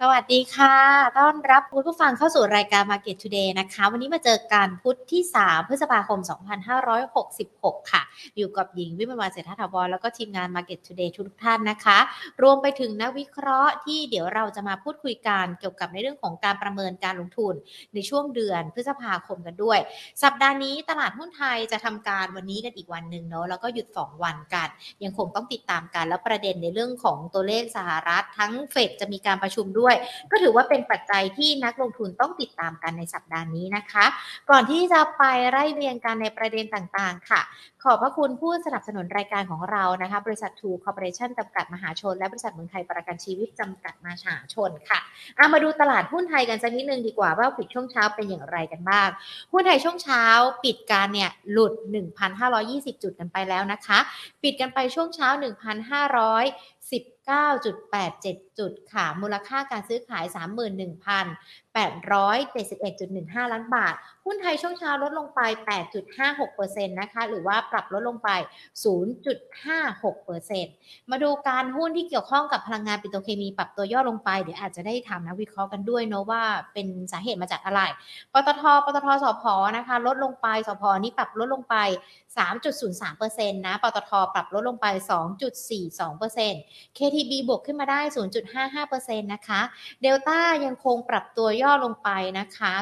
สวัสดีค่ะ ต้อนรับคุณผู้ฟังเข้าสู่รายการ Market Today นะคะ วันนี้มาเจอกันพุธที่ 3 พฤษภาคม 2566 ค่ะ อยู่กับหญิงวิมวานเศรษฐาถาวรแล้วก็ทีมงาน Market Today ทุกท่านนะคะ รวมไปถึงนักวิเคราะห์ที่เดี๋ยวเราจะมาพูดคุยกันเกี่ยวกับในเรื่องของการประเมินการลงทุนในช่วงเดือนพฤษภาคมกันด้วย สัปดาห์นี้ตลาดหุ้นไทยจะทำการวันนี้กันอีกวันหนึ่งเนาะแล้วก็หยุด 2 วันกัน ยังคงต้องติดตามกันแล้วประเด็นในเรื่องของตัวเลขสหรัฐ ทั้งเฟดจะมีการประชุมด้วยก็ถือว่าเป็นปัจจัยที่นักลงทุนต้องติดตามกันในสัปดาห์นี้นะคะ ก่อนที่จะไปไล่เรียงกันในประเด็นต่างๆ ค่ะ ขอบพระคุณผู้สนับสนุนรายการของเรานะคะ บริษัททูคอร์ปอเรชั่นจำกัดมหาชน และบริษัทเมืองไทยประกันชีวิตจำกัดมหาชนค่ะเอามาดูตลาดหุ้นไทยกันสักนิดนึงดีกว่าว่าปิดช่วงเช้าเป็นอย่างไรกันบ้าง หุ้นไทยช่วงเช้าปิดการเนี่ยหลุด 1,520 จุดกันไปแล้วนะคะ ปิดกันไปช่วงเช้า 1,510จุดค่ะ มูลค่าการซื้อขาย 31,871.15 ล้านบาท หุ้นไทยช่วงเช้าลดลงไป 8.56%นะคะ หรือว่าปรับลดลงไป 0.56%มาดูการหุ้นที่เกี่ยวข้องกับพลังงานปิโตรเคมีปรับตัวย่อลงไป เดี๋ยวอาจจะได้ถามนักวิเคราะห์กันด้วยเนาะว่าเป็นสาเหตุมาจากอะไร ปตท ปตท สพ นะคะ ลดลงไป สพ นี่ปรับลดลงไป 3.03%นะ ปตท ปรับลดลงไป 2.42% KTB บวกขึ้นมาได้0.55%นะคะเดลต้ายังคงปรับตัวย่อลงไปนะคะ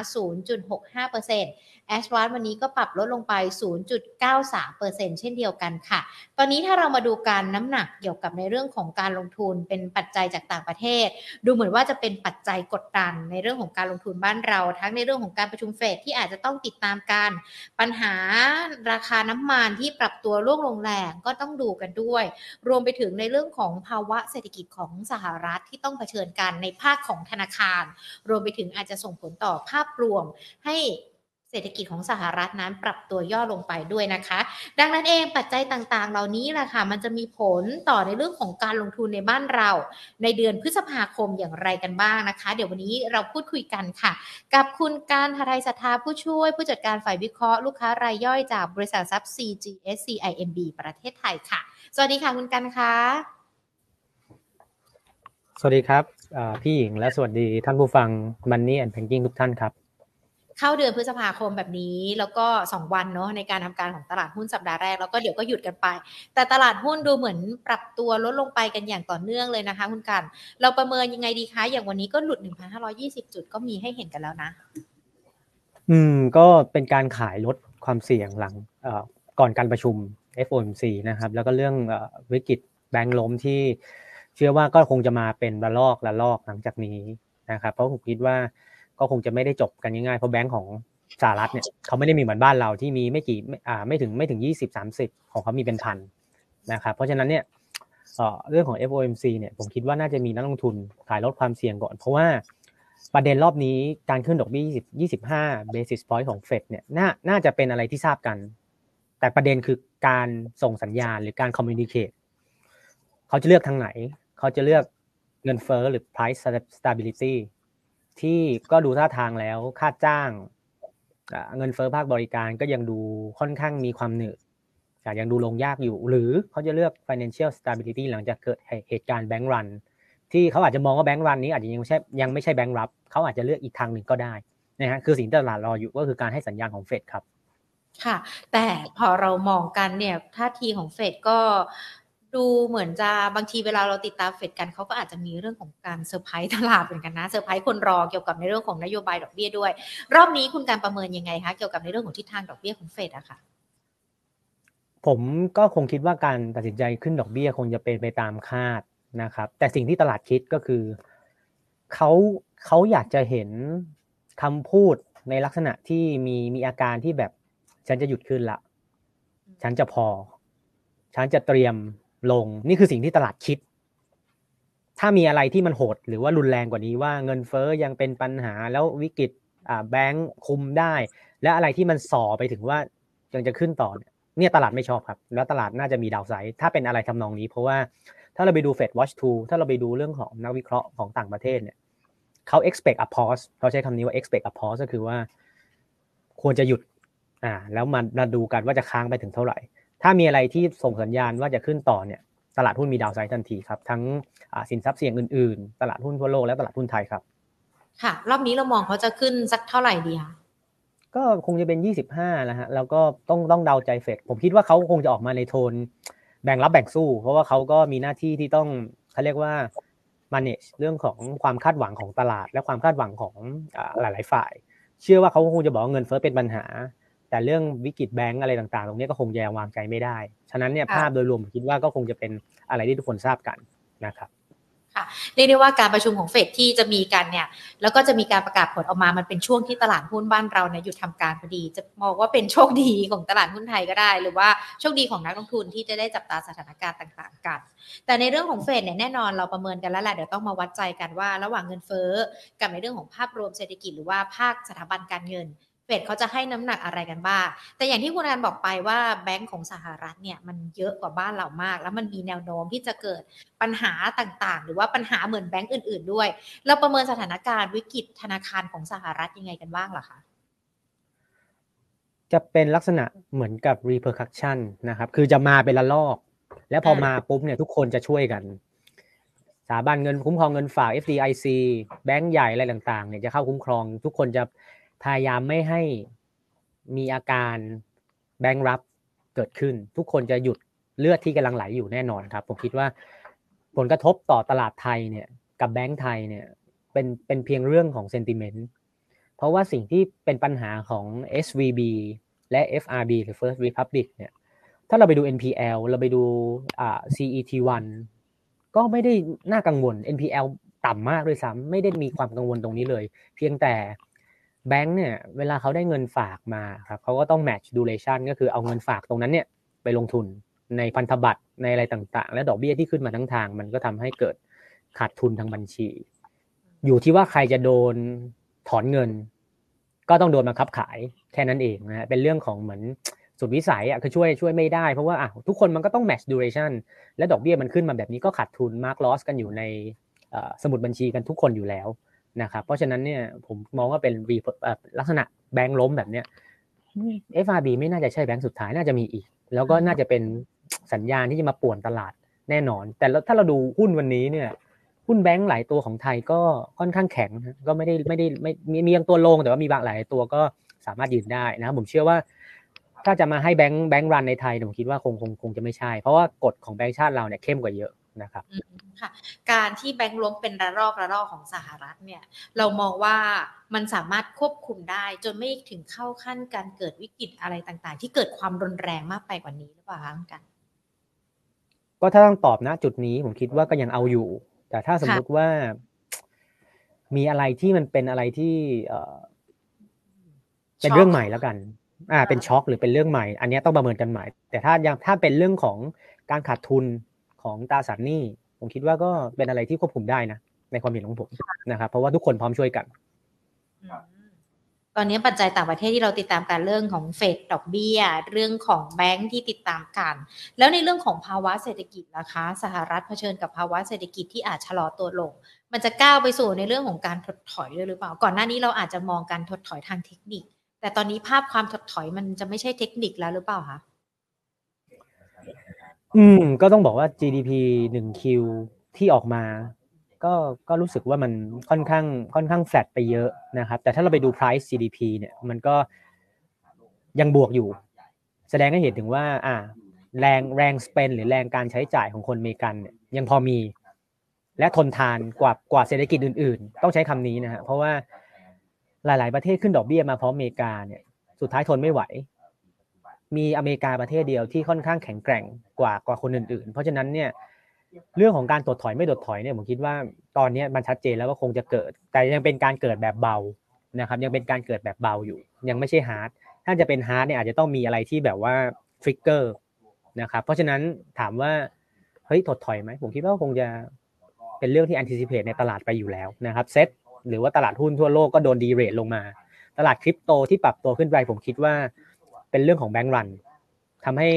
0.65% แอชวานวันนี้ก็ปรับลดลงไป 0.93%เช่นเดียวกันค่ะ ตอนนี้ถ้าเรามาดูการน้ำหนักเกี่ยวกับในเรื่องของการลงทุนเป็นปัจจัยจากต่างประเทศ ดูเหมือนว่าจะเป็นปัจจัยกดดันในเรื่องของการลงทุนบ้านเรา ทั้งในเรื่องของการประชุมเฟดที่อาจจะต้องติดตามการ ปัญหาราคาน้ำมันที่ปรับตัวร่วงลงแรงก็ต้องดูกันด้วย รวมไปถึงในเรื่องของภาวะเศรษฐกิจของสหรัฐที่ต้องเผชิญกันในภาคของธนาคาร รวมไปถึงอาจจะส่งผลต่อภาพรวมให้ เศรษฐกิจของสหรัฐนั้นปรับตัวย่อลงไปด้วยนะคะ ดังนั้นเองปัจจัยต่างๆ เหล่านี้แหละค่ะมันจะมีผลต่อในเรื่องของการลงทุนในบ้านเรา ในเดือนพฤษภาคมอย่างไรกันบ้างนะคะ เดี๋ยววันนี้เราพูดคุยกันค่ะ กับคุณการทรายศรัทธาผู้ช่วย ผู้จัดการฝ่ายวิเคราะห์ลูกค้ารายย่อยจากบริษัททรัพย์ CGSCIMB ประเทศไทยค่ะ สวัสดีค่ะคุณกันค่ะสวัสดีครับพี่หญิงและสวัสดีท่านผู้ฟัง Money and Banking ทุกท่านครับ เข้าเดือนพฤษภาคมแบบนี้ แล้วก็ 2 วันเนาะในการทำการของตลาดหุ้นสัปดาห์แรก แล้วก็เดี๋ยวก็หยุดกันไป แต่ตลาดหุ้นดูเหมือนปรับตัวลดลงไปกันอย่างต่อเนื่องเลยนะคะคุณกัน เราประเมินยังไงดีคะ อย่างวันนี้ก็หลุด 1,520 จุดก็มีให้เห็นกันแล้วนะ อืม ก็เป็นการขายลดความเสี่ยงหลังก่อนการประชุม FOMC นะครับ แล้วก็เรื่องวิกฤตแบงก์ล้มที่ เชื่อว่าก็คงจะมาเป็นระลอกระลอกหลังจากนี้นะครับ เพราะผมคิดว่า ก็คงจะไม่ได้จบกันง่ายๆเพราะแบงก์ของสหรัฐเนี่ยเขาไม่ได้มีเหมือนบ้านเราที่มีไม่กี่อ่าไม่ถึงไม่ถึงยี่สิบสามสิบของเขามีเป็นพันนะครับเพราะฉะนั้นเนี่ยเรื่องของ FOMC เนี่ยผมคิดว่าน่าจะมีนักลงทุนขายลดความเสี่ยงก่อน เพราะว่าประเด็นรอบนี้การขึ้นดอกเบี้ย20 25 basis point ของเฟดเนี่ยน่าน่าจะเป็นอะไรที่ทราบกัน แต่ประเด็นคือการส่งสัญญาณหรือการ communicate เขาจะเลือกทางไหน เขาจะเลือกเงินเฟ้อหรือ price stability ที่ก็ดูท่าทางแล้วค่าจ้างเงินเฟ้อภาคบริการก็ยังดูค่อนข้างมีความหนื่อยยังดูลงยากอยู่ หรือเขาจะเลือก financial stability หลังจากเกิดเหตุการณ์ bank run ที่เขาอาจจะมองว่า bank run นี้อาจจะยังไม่ใช่ยังไม่ใช่ bank run เขาอาจจะเลือกอีกทางหนึ่งก็ได้นะฮะคือสิ่งที่ตลาดรออยู่ก็คือการให้สัญญาณของเฟดครับ ค่ะ แต่พอเรามองกันเนี่ยท่าทีของเฟดก็ ดูเหมือนจะบางทีเวลาเราติดตามเฟดกันเขาก็อาจจะมีเรื่องของการเซอร์ไพรส์ตลาดเหมือนกันนะเซอร์ไพรส์คนรอเกี่ยวกับในเรื่องของนโยบายดอกเบี้ยด้วย รอบนี้คุณการประเมินยังไงคะเกี่ยวกับในเรื่องของทิศทางดอกเบี้ยของเฟดอะค่ะผมก็คงคิดว่าการตัดสินใจขึ้นดอกเบี้ยคงจะเป็นไปตามคาดนะครับ แต่สิ่งที่ตลาดคิดก็คือเขาเขาอยากจะเห็นคำพูดในลักษณะที่มีมีอาการที่แบบ ฉันจะหยุดขึ้นละ ฉันจะพอ ฉันจะเตรียม ลง นี่คือสิ่งที่ตลาดคิด ถ้ามีอะไรที่มันโหด หรือว่ารุนแรงกว่านี้ว่าเงินเฟ้อยังเป็นปัญหาแล้ววิกฤตแบงค์คุมได้ และอะไรที่มันส่อไปถึงว่ายังจะขึ้นต่อเนี่ยตลาดไม่ชอบครับ แล้วตลาดน่าจะมีดาวไซด์ถ้าเป็นอะไรทำนองนี้ เพราะว่าถ้าเราไปดู Fed Watch 2 ถ้าเราไปดูเรื่องของนักวิเคราะห์ของต่างประเทศเนี่ยเขา expect a pause เขาใช้คำนี้ว่า expect a pause ก็คือว่า ควรจะหยุด อ่า แล้วมามาดูกันว่าจะค้างไปถึงเท่าไหร่ ถ้ามีอะไรที่ส่งสัญญาณว่าจะขึ้นต่อเนี่ยตลาดหุ้นมีดาวไซด์ทันทีครับ ทั้งสินทรัพย์เสี่ยงอื่นๆ ตลาดหุ้นทั่วโลกและตลาดหุ้นไทยครับ ค่ะ รอบนี้เรามองเขาจะขึ้นสักเท่าไหร่ดีคะก็คงจะเป็น 25แล้วฮะแล้วก็ต้องต้องเดาใจเฟดผมคิดว่าเขาคงจะออกมาในโทน แบ่งรับแบ่งสู้ เพราะว่าเขาก็มีหน้าที่ที่ต้องเขาเรียกว่า manage เรื่องของความคาดหวังของตลาด และความคาดหวังของหลาย ๆ ฝ่าย เชื่อว่าเขาคงจะบอกเงินเฟ้อเป็นปัญหา แต่เรื่องวิกฤตแบงก์อะไรต่างๆ ตรงนี้ก็คงยังวางใจไม่ได้ ฉะนั้นเนี่ยภาพโดยรวมผมคิดว่าก็คงจะเป็นอะไรที่ทุกคนทราบกันนะครับค่ะเรียกได้ว่าการประชุมของเฟดที่จะมีกันเนี่ย แล้วก็จะมีการประกาศผลออกมา มันเป็นช่วงที่ตลาดหุ้นบ้านเราเนี่ยหยุดทำการพอดี จะมองว่าเป็นโชคดีของตลาดหุ้นไทยก็ได้ หรือว่าโชคดีของนักลงทุนที่จะได้จับตาสถานการณ์ต่างๆกัน แต่ในเรื่องของเฟดเนี่ยแน่นอนเราประเมินกันแล้วแหละ เดี๋ยวต้องมาวัดใจกันว่า ระหว่างเงินเฟ้อกับในเรื่องของภาพรวมเศรษฐกิจหรือว่าภาคสถาบันการเงิน เฟดเขาจะให้น้ำหนักอะไรกันบ้าง แต่อย่างที่คุณอันบอกไปว่าแบงก์ของสหรัฐเนี่ยมันเยอะกว่าบ้านเรามาก แล้วมันมีแนวโน้มที่จะเกิดปัญหาต่างๆ หรือว่าปัญหาเหมือนแบงก์อื่น ๆ ด้วย เราประเมินสถานการณ์วิกฤตธนาคารของสหรัฐยังไงกันบ้างล่ะคะจะเป็นลักษณะเหมือนกับ repercussion นะครับ คือจะมาเป็นละลอก แล้วพอมาปุ๊บเนี่ยทุกคนจะช่วยกันสถาบันเงินคุ้มครองเงินฝาก FDIC แบงก์ใหญ่อะไรต่างๆเนี่ยจะเข้าคุ้มครอง ทุกคนจะ พยายามไม่ให้มีอาการแบงค์รับเกิดขึ้น ทุกคนจะหยุดเลือดที่กำลังไหลอยู่แน่นอนครับ ผมคิดว่าผลกระทบต่อตลาดไทยเนี่ยกับแบงค์ไทยเนี่ยเป็นเป็นเพียงเรื่องของเซนติเมนต์เพราะว่าสิ่งที่เป็นปัญหาของ SVB และ FRB หรือ First Republic เนี่ยถ้าเราไปดู NPL เราไปดูอ่า CET1 ก็ไม่ได้น่ากังวล NPL ต่ำมากด้วยซ้ำไม่ได้มีความกังวลตรงนี้เลย เพียงแต่ แบงค์เนี่ยเวลาเขาได้เงินฝากมาครับเขาก็ต้อง match duration ก็คือเอาเงินฝากตรงนั้นเนี่ยไปลงทุนในพันธบัตรในอะไรต่างๆ และดอกเบี้ยที่ขึ้นมาทั้งทาง มันก็ทำให้เกิดขาดทุนทางบัญชี อยู่ที่ว่าใครจะโดนถอนเงิน ก็ต้องโดนมาคับขายแค่นั้นเองนะฮะเป็นเรื่องของเหมือนสุดวิสัยอะคือช่วยช่วยไม่ได้เพราะว่าอะทุกคนมันก็ต้อง match duration และดอกเบี้ยมันขึ้นมาแบบนี้ก็ขาดทุน mark loss กันอยู่ในสมุดบัญชีกันทุกคนอยู่แล้ว นะครับเพราะฉะนั้นเนี่ยผมมองว่าเป็นลักษณะแบงค์ล้มแบบเนี้ย FRB ไม่น่าจะใช่แบงค์สุดท้ายน่าจะมีอีก แล้วก็น่าจะเป็นสัญญาณที่จะมาป่วนตลาดแน่นอน แต่ถ้าเราดูหุ้นวันนี้เนี่ยหุ้นแบงค์หลายตัวของไทยก็ค่อนข้างแข็งก็ไม่ได้ไม่ได้ไม่มีมียังตัวลงแต่ว่ามีบางหลายตัวก็สามารถยืนได้นะครับผมเชื่อว่า ถ้าจะมาให้แบงค์แบงค์รันในไทยผมคิดว่าคงคงคงจะไม่ใช่ เพราะว่ากฎของแบงค์ชาติเราเนี่ยเข้มกว่าเยอะ นะครับค่ะ การที่แบงก์ล้มเป็นระลอกระลอกของสหรัฐเนี่ย เรามองว่ามันสามารถควบคุมได้ จนไม่ถึงเข้าขั้นการเกิดวิกฤตอะไรต่างๆ ที่เกิดความรุนแรงมากไปกว่านี้หรือเปล่าคะกัน ก็ถ้าต้องตอบนะจุดนี้ผมคิดว่าก็ยังเอาอยู่ แต่ถ้าสมมุติว่า มีอะไรที่มันเป็นอะไรที่เป็นเรื่องใหม่แล้วกันอ่าเป็นช็อกหรือเป็นเรื่องใหม่ อันนี้ต้องประเมินกันใหม่ แต่ถ้ายังถ้าเป็นเรื่องของการขาดทุน ของตราสารหนี้ผมคิดว่าก็เป็นอะไรที่ควบคุมได้นะ ในความเห็นของผมนะครับ เพราะว่าทุกคนพร้อมช่วยกัน ตอนนี้ปัจจัยต่างประเทศที่เราติดตามการเรื่องของเฟดดอกเบี้ย เรื่องของแบงค์ที่ติดตามกัน แล้วในเรื่องของภาวะเศรษฐกิจนะคะ สหรัฐเผชิญกับภาวะเศรษฐกิจที่อาจชะลอตัวลง มันจะก้าวไปสู่ในเรื่องของการถดถอยด้วยหรือเปล่า ก่อนหน้านี้เราอาจจะมองการถดถอยทางเทคนิค แต่ตอนนี้ภาพความถดถอยมันจะไม่ใช่เทคนิคแล้วหรือเปล่าคะ อืม ก็ต้องบอกว่า GDP หนึ่งคิวที่ออกมา ก็ก็รู้สึกว่ามันค่อนข้างค่อนข้างแฟลตไปเยอะนะครับ แต่ถ้าเราไปดู price GDP เนี่ยมันก็ยังบวกอยู่ แสดงให้เห็นถึงว่า อ่า แรงแรงสเปนหรือแรงการใช้จ่ายของคนอเมริกันเนี่ยยังพอมี และทนทานกว่ากว่าเศรษฐกิจอื่น ๆ ต้องใช้คำนี้นะฮะเพราะว่าหลาย ๆ ประเทศขึ้นดอกเบี้ยมาพร้อมอเมริกาเนี่ย สุดท้ายทนไม่ไหว มีอเมริกาประเทศเดียวที่ค่อนข้างแข็งแกร่งกว่ากว่าคนอื่นๆ เพราะฉะนั้นเนี่ยเรื่องของการถดถอยไม่ถดถอยเนี่ยผมคิดว่าตอนนี้มันชัดเจนแล้วว่าคงจะเกิด แต่ยังเป็นการเกิดแบบเบานะครับ ยังเป็นการเกิดแบบเบาอยู่ ยังไม่ใช่ hard ถ้าจะเป็น hard เนี่ยอาจจะต้องมีอะไรที่แบบว่า trigger นะครับเพราะฉะนั้นถามว่าเฮ้ยถดถอยไหมผมคิดว่าคงจะเป็นเรื่องที่ anticipate ในตลาดไปอยู่แล้วนะครับเซ็ตหรือว่าตลาดหุ้นทั่วโลกก็โดนดีเรทลงมา ตลาดคริปโตที่ปรับตัวขึ้นไปผมคิดว่า เป็นเรื่องของแบงก์รันทำให้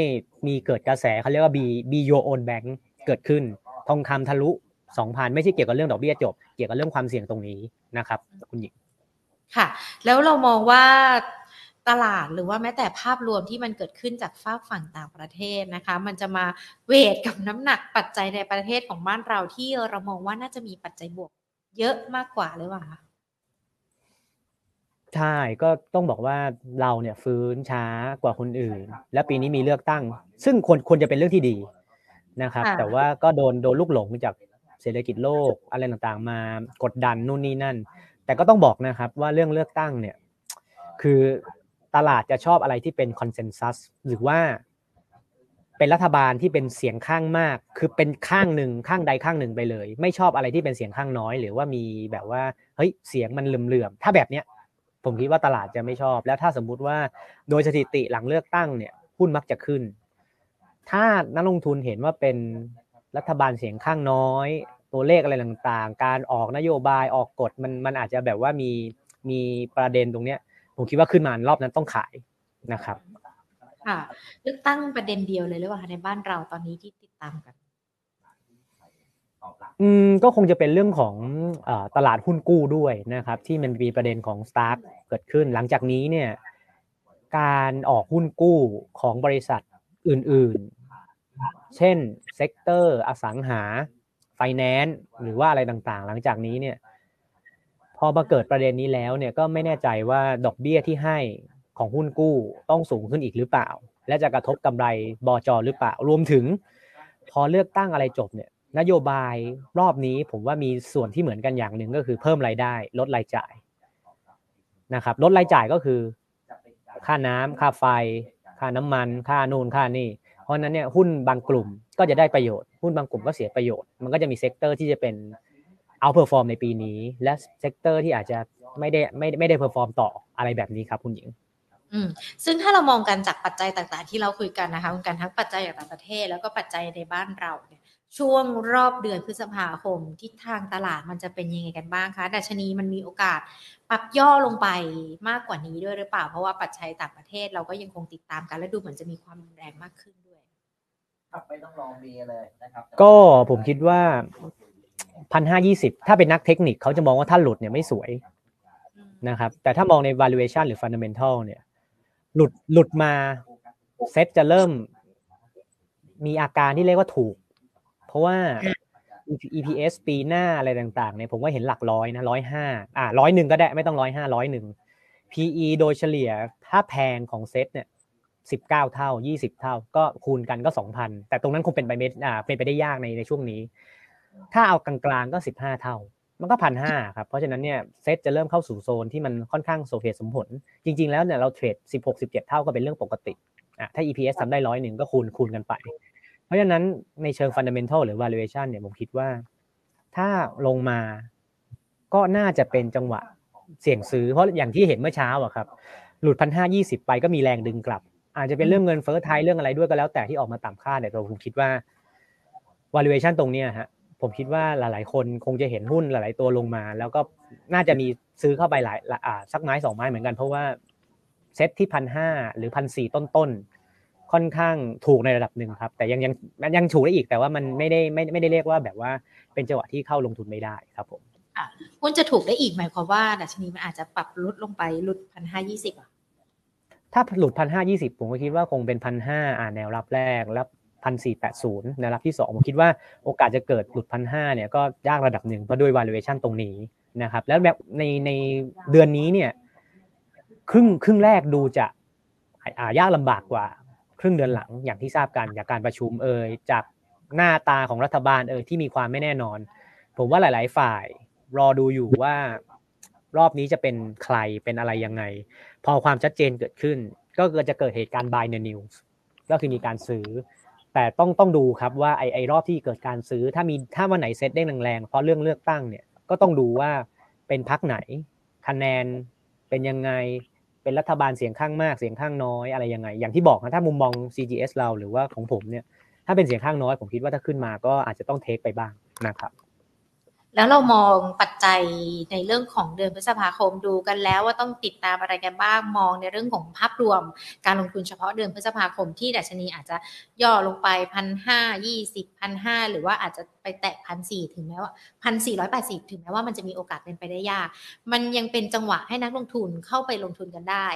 มีเกิดกระแสเขาเรียกว่า B B Your Own Bank เกิดขึ้น ทองคำทะลุสองพันไม่ใช่เกี่ยวกับเรื่องดอกเบี้ยจบ เกี่ยวกับเรื่องความเสี่ยงตรงนี้นะครับ คุณหญิงค่ะ แล้วเรามองว่าตลาดหรือว่าแม้แต่ภาพรวมที่มันเกิดขึ้นจากฝากฝั่งต่างประเทศนะคะ มันจะมาเวทกับน้ำหนักปัจจัยในประเทศของบ้านเราที่เรามองว่าน่าจะมีปัจจัยบวก เยอะมากกว่าหรือเปล่าคะ ใช่ก็ต้องบอกว่าเราเนี่ยฟื้นช้ากว่าคนอื่น และปีนี้มีเลือกตั้ง ซึ่งควรควรจะเป็นเรื่องที่ดีนะครับ แต่ว่าก็โดนโดนลูกหลงจากเศรษฐกิจโลกอะไรต่างๆ มากดดันนู่นนี่นั่น แต่ก็ต้องบอกนะครับว่าเรื่องเลือกตั้งเนี่ยคือตลาดจะชอบอะไรที่เป็นคอนเซนแซสหรือว่าเป็นรัฐบาลที่เป็นเสียงข้างมาก คือเป็นข้างหนึ่งข้างใดข้างหนึ่งไปเลย ไม่ชอบอะไรที่เป็นเสียงข้างน้อย หรือว่ามีแบบว่าเฮ้ยเสียงมันเหลื่อมๆถ้าแบบเนี้ย ผมคิดว่าตลาดจะไม่ชอบ แล้วถ้าสมมุติว่าโดยสถิติหลังเลือกตั้งเนี่ยหุ้นมักจะขึ้น ถ้านักลงทุนเห็นว่าเป็นรัฐบาลเสียงข้างน้อย ตัวเลขอะไรต่างๆ การออกนโยบายออกกฎมันมันอาจจะแบบว่ามีมีประเด็นตรงเนี้ย ผมคิดว่าขึ้นมารอบนั้นต้องขายนะครับค่ะเลือกตั้งประเด็นเดียวเลยหรือเปล่าในบ้านเราตอนนี้ที่ติดตามกันอืมก็คงจะเป็นเรื่องของตลาดหุ้นกู้ด้วยนะครับ ที่มันมีประเด็นของ STARK เกิดขึ้น หลังจากนี้เนี่ยการออกหุ้นกู้ของบริษัทอื่นๆ เช่น sector อสังหาไฟแนนซ์หรือว่าอะไรต่างๆ หลังจากนี้เนี่ยพอมาเกิดประเด็นนี้แล้วเนี่ยก็ไม่แน่ใจว่าดอกเบี้ยที่ให้ของหุ้นกู้ต้องสูงขึ้นอีกหรือเปล่า และจะกระทบกำไรบอจอหรือเปล่า รวมถึง พอเลือกตั้งอะไรจบเนี่ย นโยบายรอบนี้ผมว่ามีส่วนที่เหมือนกันอย่างหนึ่งก็คือเพิ่มรายได้ ลดรายจ่าย นะครับลดรายจ่ายก็คือค่าน้ำค่าไฟ ค่าน้ำมัน ค่านู่นค่านี่ เพราะนั้นเนี่ยหุ้นบางกลุ่มก็จะได้ประโยชน์ หุ้นบางกลุ่มก็เสียประโยชน์ มันก็จะมี sector ที่จะเป็น outperform ในปีนี้ และ sector ที่อาจจะไม่ได้ไม่ไม่ได้ perform ต่ออะไรแบบนี้ครับคุณหญิงอืมซึ่งถ้าเรามองกันจากปัจจัยต่างๆ ที่เราคุยกันนะคะคุณการทั้งปัจจัยจากต่างประเทศ แล้วก็ปัจจัยในบ้านเราเนี่ย ช่วงรอบเดือนพฤษภาคมทิศทางตลาดมันจะเป็นยังไงกันบ้างคะดัชนีมันมีโอกาสปรับย่อลงไปมากกว่านี้ด้วยหรือเปล่า เพราะว่าปัจจัยต่างประเทศเราก็ยังคงติดตามกันและดูเหมือนจะมีความแรงมากขึ้นด้วยครับไม่ต้องลองดีเลยนะครับก็ผมคิดว่าพันห้ายี่สิบถ้าเป็นนักเทคนิคเขาจะมองว่าถ้าหลุดเนี่ยไม่สวยนะครับแต่ถ้ามองใน valuation หรือ fundamental เนี่ยหลุดหลุดมาเซ็ตจะเริ่มมีอาการที่เรียกว่าถูก เพราะว่า EPS ปีหน้าอะไรต่างๆเนี่ยผมว่าเห็นหลักร้อยนะร้อยห้าอ่าร้อยหนึ่งก็ได้ไม่ต้องร้อยห้าร้อยหนึ่ง PE โดยเฉลี่ยถ้าแพงของเซ็ตเนี่ยสิบเก้าเท่ายี่สิบเท่า ก็คูณกันก็สองพันแต่ตรงนั้นคงเป็นไปไม่อ่าเป็นไปได้ยากในในช่วงนี้ ถ้าเอากลางๆก็สิบห้าเท่า มันก็พันห้าครับเพราะฉะนั้นเนี่ยเซ็ตจะเริ่มเข้าสู่โซนที่มันค่อนข้างโซเหตุสมผล จริง ๆแล้วเนี่ยเราเทรดสิบหกสิบเจ็ดเท่าก็เป็นเรื่องปกติอะถ้า EPS ทำได้ร้อยหนึ่งก็คูณคูณกันไป เพราะฉะนั้นในเชิง fundamental หรือ valuation เนี่ยผมคิดว่า ถ้าลงมาก็น่าจะเป็นจังหวะเสี่ยงซื้อ เพราะอย่างที่เห็นเมื่อเช้าอะครับ หลุดพันห้ายี่สิบไปก็มีแรงดึงกลับ อาจจะเป็นเรื่องเงินเฟ้อไทยเรื่องอะไรด้วยก็แล้วแต่ที่ออกมาต่ำค่าแต่เราผมคิดว่า valuation ตรงเนี้ยฮะผมคิดว่าหลาย ๆ คนคงจะเห็นหุ้นหลาย ๆ ตัวลงมา แล้วก็น่าจะมีซื้อเข้าไปหลายอ่าสักไม้สองไม้เหมือนกัน เพราะว่าเซ็ตที่พันห้าหรือพันสี่ต้นๆ ค่อนข้างถูกในระดับหนึ่งครับ แต่ยังยังยังถูกได้อีกแต่ว่ามันไม่ได้ไม่ไม่ได้เรียกว่าแบบว่าเป็นจังหวะที่เข้าลงทุนไม่ได้ครับผมหุ้นจะถูกได้อีกหมายความว่าดัชนีมันอาจจะปรับลดลงไปหลุดพันห้ายี่สิบอะถ้าหลุดพันห้ายี่สิบผมก็คิดว่าคงเป็นพันห้าอ่าแนวรับแรกแล้วพันสี่แปดศูนย์แนวรับที่สองผมคิดว่าโอกาสจะเกิดหลุดพันห้าเนี่ยก็ยากระดับหนึ่งเพราะด้วย valuation ตรงนี้นะครับ แล้วแบบในในเดือนนี้เนี่ยครึ่งครึ่งแรกดูจะอ่ายากลำบากกว่าค รึ่งเดือนหลังอย่างที่ทราบกันจากการประชุมเอ่ยจากหน้าตาของรัฐบาลเอ่ยที่มีความไม่แน่นอน ผมว่าหลาย ๆ ฝ่ายรอดูอยู่ว่ารอบนี้จะเป็นใครเป็นอะไรยังไง พอความชัดเจนเกิดขึ้น ก็เกิดจะเกิดเหตุการณ์ buy the news ก็คือมีการซื้อ แต่ต้องต้องดูครับว่าไอไอรอบที่เกิดการซื้อ ถ้ามีถ้าวันไหนเซตได้แรงๆเพราะเรื่องเลือกตั้งเนี่ยก็ต้องดูว่าเป็นพักไหนคะแนนเป็นยังไง เป็นรัฐบาลเสียงข้างมากเสียงข้างน้อยอะไรยังไง อย่างที่บอกนะถ้ามุมมอง CGS เราหรือว่าของผมเนี่ยถ้าเป็นเสียงข้างน้อยผมคิดว่าถ้าขึ้นมาก็อาจจะต้องเทคไปบ้างนะครับ แล้วเรามองปัจจัยในเรื่องของเดือนพฤษภาคมดูกันแล้วว่าต้องติดตามอะไรกันบ้างมองในเรื่องของภาพรวม การลงทุนเฉพาะเดือนพฤษภาคมที่ดัชนีอาจจะย่อลงไปพันห้ายี่สิบพันห้าหรือว่าอาจจะไปแตะพันสี่ถึงแม้ว่าพันสี่ร้อยแปดสิบถึงแม้ว่ามันจะมีโอกาสเป็นไปได้ยาก มันยังเป็นจังหวะให้นักลงทุนเข้าไปลงทุนกันได้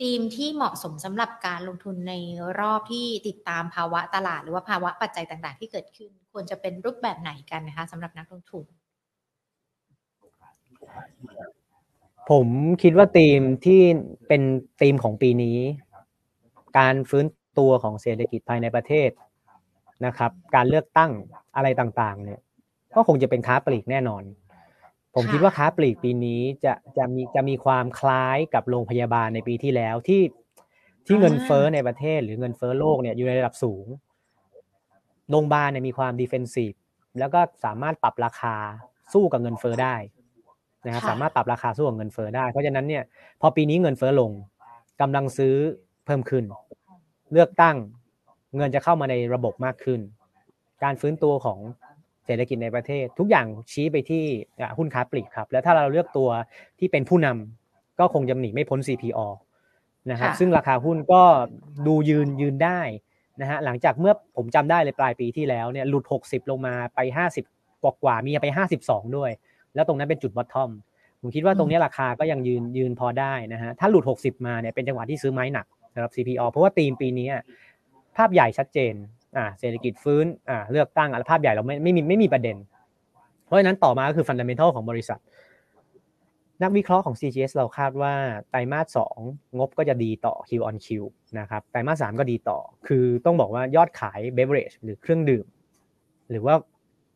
ธีมที่เหมาะสมสำหรับการลงทุนในรอบที่ติดตามภาวะตลาด หรือว่าภาวะปัจจัยต่างๆ ที่เกิดขึ้น ควรจะเป็นรูปแบบไหนกันนะคะสำหรับนักลงทุน ผมคิดว่าธีมที่เป็นธีมของปีนี้ การฟื้นตัวของเศรษฐกิจภายในประเทศนะครับ การเลือกตั้งอะไรต่างๆ เนี่ย ก็คงจะเป็นค้าปลีกแน่นอน ผมคิดว่าค้าปลีกปีนี้จะจะมีจะมีความคล้ายกับโรงพยาบาลในปีที่แล้วที่ที่เงินเฟ้อในประเทศ หรือเงินเฟ้อโลกเนี่ยอยู่ในระดับสูงโรงพยาบาลเนี่ยมีความดิเฟนซีฟแล้วก็สามารถปรับราคาสู้กับเงินเฟ้อได้ นะครับค่ะสามารถปรับราคาสู้กับเงินเฟ้อได้ เพราะฉะนั้นเนี่ยพอปีนี้เงินเฟ้อลงกำลังซื้อเพิ่มขึ้น เลือกตั้งเงินจะเข้ามาในระบบมากขึ้น การฟื้นตัวของเศรษฐกิจในประเทศ ทุกอย่างชี้ไปที่อะหุ้นค้าปลีกครับ แล้วถ้าเราเลือกตัวที่เป็นผู้นำก็คงจะหนีไม่พ้น CPO นะครับค่ะซึ่งราคาหุ้นก็ดูยืนยืนได้นะฮะหลังจากเมื่อผมจำได้เลยปลายปีที่แล้วเนี่ยหลุด 60 ลงมาไป 50 กว่ากว่าๆมีไป 52 ด้วย แล้วตรงนั้นเป็นจุดบอททอมผมคิดว่าตรงนี้ราคาก็ยังยืนยืนพอได้นะฮะถ้าหลุด 60 มาเนี่ยเป็นจังหวะที่ซื้อไม้หนักสำหรับ CPO เพราะว่าธีมปีนี้อะภาพใหญ่ชัดเจนอ่าเศรษฐกิจฟื้นอ่าเลือกตั้งอะภาพใหญ่เราไม่ไม่มีไม่มีประเด็น เพราะฉะนั้นต่อมาก็คือฟันดัมเ n ทัลของบริษัท นักวิเคราะห์ของ CGS เราคาดว่าไตรมาส2งบก็จะดีต่อ Q on Q นะครับไตรมาส3ก็ดีต่อ คือต้องบอกว่ายอดขาย beverage หรือเครื่องดื่ม หรือว่า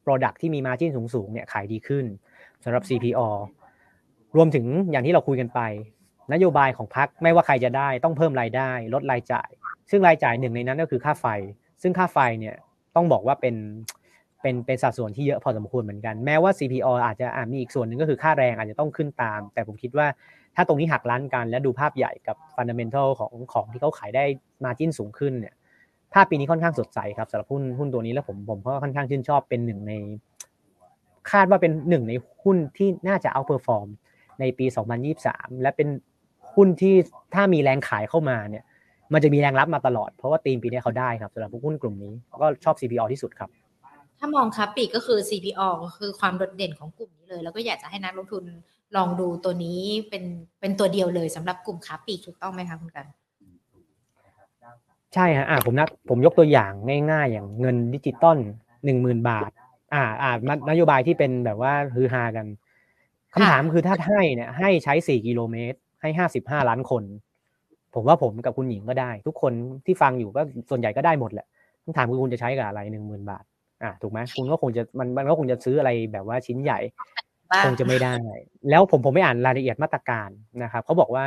Product ที่มี margin สูงๆเนี่ยขายดีขึ้น สำหรับ CPO รวมถึงอย่างที่เราคุยกันไป นโยบายของพรรคไม่ว่าใครจะได้ต้องเพิ่มรายได้ ลดรายจ่าย ซึ่งรายจ่ายหนึ่งในนั้นก็คือค่าไฟ ซึ่งค่าไฟเนี่ยต้องบอกว่าเป็นเป็นเป็นสัดส่วนที่เยอะพอสมควรเหมือนกัน แม้ว่า CPO อาจจะะมีอีกส่วนหนึ่งก็คือค่าแรงอาจจะต้องขึ้นตาม แต่ผมคิดว่าถ้าตรงนี้หักล้านกันและดูภาพใหญ่กับฟันเดัมเ n ทัลของของที่เขาขายได้margin สูงขึ้นเนี่ยภาพปีนี้ค่อนข้างสดใสครับสำหรับหุ้นหุ้นตัวนี้แล้วผมผมก็ค่อนข้างชื่นชอบเป็นหนึ่งใน คาดว่าเป็นหนึ่งในหุ้นที่น่าจะ outperform ในปี 2023 และเป็นหุ้นที่ถ้ามีแรงขายเข้ามาเนี่ยมันจะมีแรงรับมาตลอด เพราะว่าธีมปีนี้เขาได้ครับสำหรับหุ้นกลุ่มนี้ก็ชอบ CPALL ที่สุดครับ ถ้ามองค้าปลีกก็คือ CPALL ก็คือความโดดเด่นของกลุ่มนี้เลย แล้วก็อยากจะให้นักลงทุนลองดูตัวนี้เป็นเป็นตัวเดียวเลยสำหรับกลุ่มค้าปลีกถูกต้องไหมคะคุณกัน ใช่ฮะอ่าผมนักผมยกตัวอย่างง่ายๆ อย่างเงินดิจิตอลหนึ่งหมื่นบาท อ่าอ่านโยบายที่เป็นแบบว่าฮือฮากันคำถามคือถ้าให้เนี่ย ให้ใช้สี่กิโลเมตร ให้ห้าสิบห้าล้านคน ผมว่าผมกับคุณหญิงก็ได้ ทุกคนที่ฟังอยู่ก็ส่วนใหญ่ก็ได้หมดแหละคำถามคือคุณจะใช้กับอะไรหนึ่งหมื่นบาท อ่าถูกไหมคุณก็คงจะมันมันก็คงจะซื้ออะไรแบบว่าชิ้นใหญ่บ้างคงจะไม่ได้ แล้วผมผมไม่อ่านรายละเอียดมาตรการนะครับเขาบอกว่า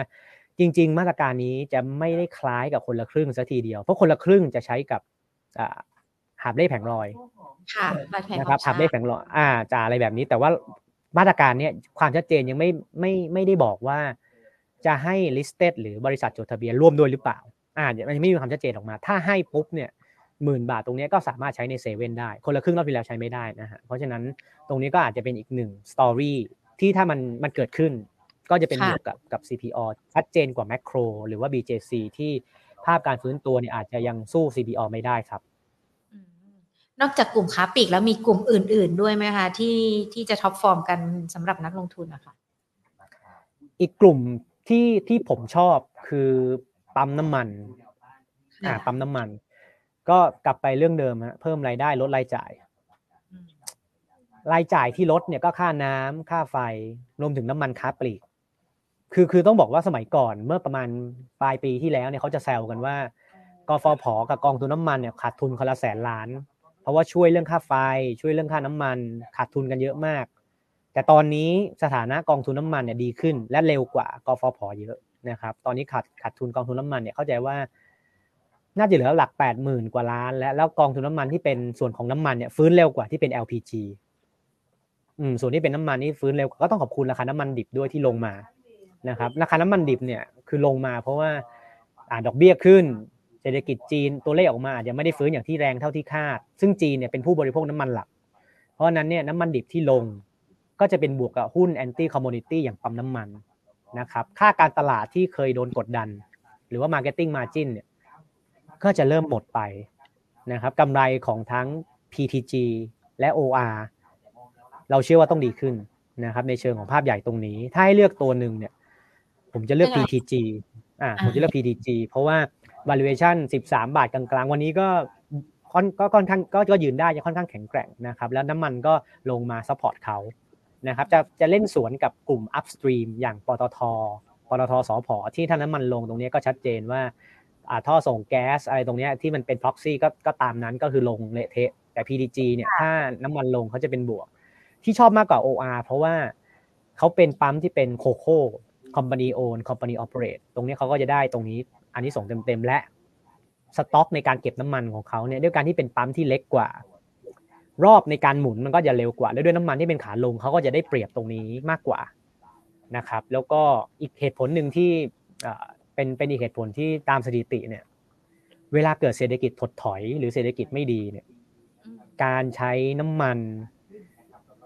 จริง ๆ มาตรการนี้จะไม่ได้คล้ายกับคนละครึ่งซะทีเดียว เพราะคนละครึ่งจะใช้กับอ่า หาบเล่แผงลอยค่ะบาดแผลนะครับของหาบเล่แผงลอยอ่าจะอะไรแบบนี้ แต่ว่ามาตรการเนี้ยความชัดเจนยังไม่ไม่ไม่ได้บอกว่า จะให้ listed หรือบริษัทจดทะเบียนร่วมด้วยหรือเปล่าอ่าเดี๋ยวมันยังไม่มีความชัดเจนออกมา ถ้าให้ปุ๊บเนี่ยหมื่นบาทตรงเนี้ยก็สามารถใช้ในเซเว่นได้ คนละครึ่งรอบที่แล้วใช้ไม่ได้นะฮะเพราะฉะนั้นตรงนี้ก็อาจจะเป็นอีกหนึ่ง story ที่ถ้ามันมันเกิดขึ้น ก็จะเป็นบค่ะวกกับกับ CPALL ชัดเจนกว่าแม c โครหรือว่า BJC ที่ภาพการฟื้นตัวเนี่ยอาจจะยังสู้ CPO ไม่ได้ครับอืม นอกจากกลุ่มค้าปลีกแล้วมีกลุ่มอื่น ๆ ด้วยไหมคะที่ที่จะ top form กันสำหรับนักลงทุนนะคะอีกกลุ่มที่ที่ผมชอบคือปั๊มน้ำมันอ่าค่ะปั๊มน้ำมัน ก็กลับไปเรื่องเดิมฮะเพิ่มรายได้ลดรายจ่ายอืมรายจ่ายที่ลดเนี่ยก็ค่าน้ำค่าไฟรวมถึงน้ำมันค้าปลีก คือคือต้องบอกว่าสมัยก่อนเมื่อประมาณปลายปีที่แล้วเนี่ยเขาจะแซวกันว่ากฟผกับกองทุนน้ำมันเนี่ยขาดทุนคนละแสนล้านเพ ราะว่าช่วยเรื่องค่าไฟ ช่วยเรื่องค่าน้ำมันขาดทุนกันเยอะมาก แต่ตอนนี้สถานะกองทุนน้ำมันเนี่ยดีขึ้น และเร็วกว่ากฟผเยอะนะครับ ตอนนี้ขาดขาดทุนกองทุนน้ำมันเนี่ยเข้าใจว่าน่าจะเหลือหลักแปดหมื่นกว่าล้าน และแล้วกองทุนน้ำมันที่เป็นส่วนของน้ำมันเนี่ยฟื้นเร็วกว่าที่เป็น LPG อืมส่วนที่เป็นน้ำมันนี่ฟื้นเร็วก็ต้องขอบคุณราคาน้ำมันดิบด้วยที่ลงมานะครับราคาน้ำมันดิบเนี่ยคือลงมาเพราะว่าอ่าดอกเบี้ยขึ้น ศรษฐกิจจีนตัวเลขออกมาอาจจะไม่ได้ฟื้นอย่างที่แรงเท่าที่คาด ซึ่งจีนเนี่ยเป็นผู้บริโภคน้ำมันหลัก เพราะฉะนั้นเนี่ยน้ำมันดิบที่ลงก็จะเป็นบวกกับหุ้นแอนตี้คอมมูนิตี้อย่างปั๊มน้ำมันนะครับค่าการตลาดที่เคยโดนกดดัน หรือว่า Marketing Margin เนี่ยก็จะเริ่มหมดไปนะครับกำไรของทั้ง PTG และ OR เราเชื่อว่าต้องดีขึ้นนะครับในเชิงของภาพใหญ่ตรงนี้ ถ้าให้เลือกตัวหนึ่งเนี่ย ผมจะเลือกเลือกอะไร PTG อ่าผมจะเลือก PTG เพราะว่า valuation 13 บาทกลางๆ วันนี้ก็ค่อนก็ค่อนข้างก็ก็ยืนได้ยังค่อนข้างแข็งแกร่งนะครับแล้วน้ำมันก็ลงมา support เขานะครับจะจะเล่นสวนกับกลุ่ม upstream อย่างปตทปตทสพที่ถ้าน้ำมันลงตรงนี้ก็ชัดเจนว่าอ่าท่อส่งแก๊สอะไรตรงนี้ที่มันเป็น proxy ก็ก็ตามนั้นก็คือลงเละเทะแต่ PTG เนี่ยถ้าน้ำมันลงเขาจะเป็นบวก ที่ชอบมากกว่า OR เพราะว่าเขาเป็นปั๊มที่เป็นโคโค่ company own company operate ตรงนี้เขาก็จะได้ตรงนี้ อันนี้ส่งเต็มๆและสต็อกในการเก็บน้ำมันของเขาเนี่ยด้วยการที่เป็นปั๊มที่เล็กกว่า รอบในการหมุนมันก็จะเร็วกว่า แล้วด้วยน้ำมันที่เป็นขาลงเขาก็จะได้เปรียบตรงนี้มากกว่านะครับ แล้วก็อีกเหตุผลหนึ่งที่เป็นเป็นอีกเหตุผลที่ตามสถิติเนี่ย เวลาเกิดเศรษฐกิจถดถอยหรือเศรษฐกิจไม่ดีเนี่ย การใช้น้ำมัน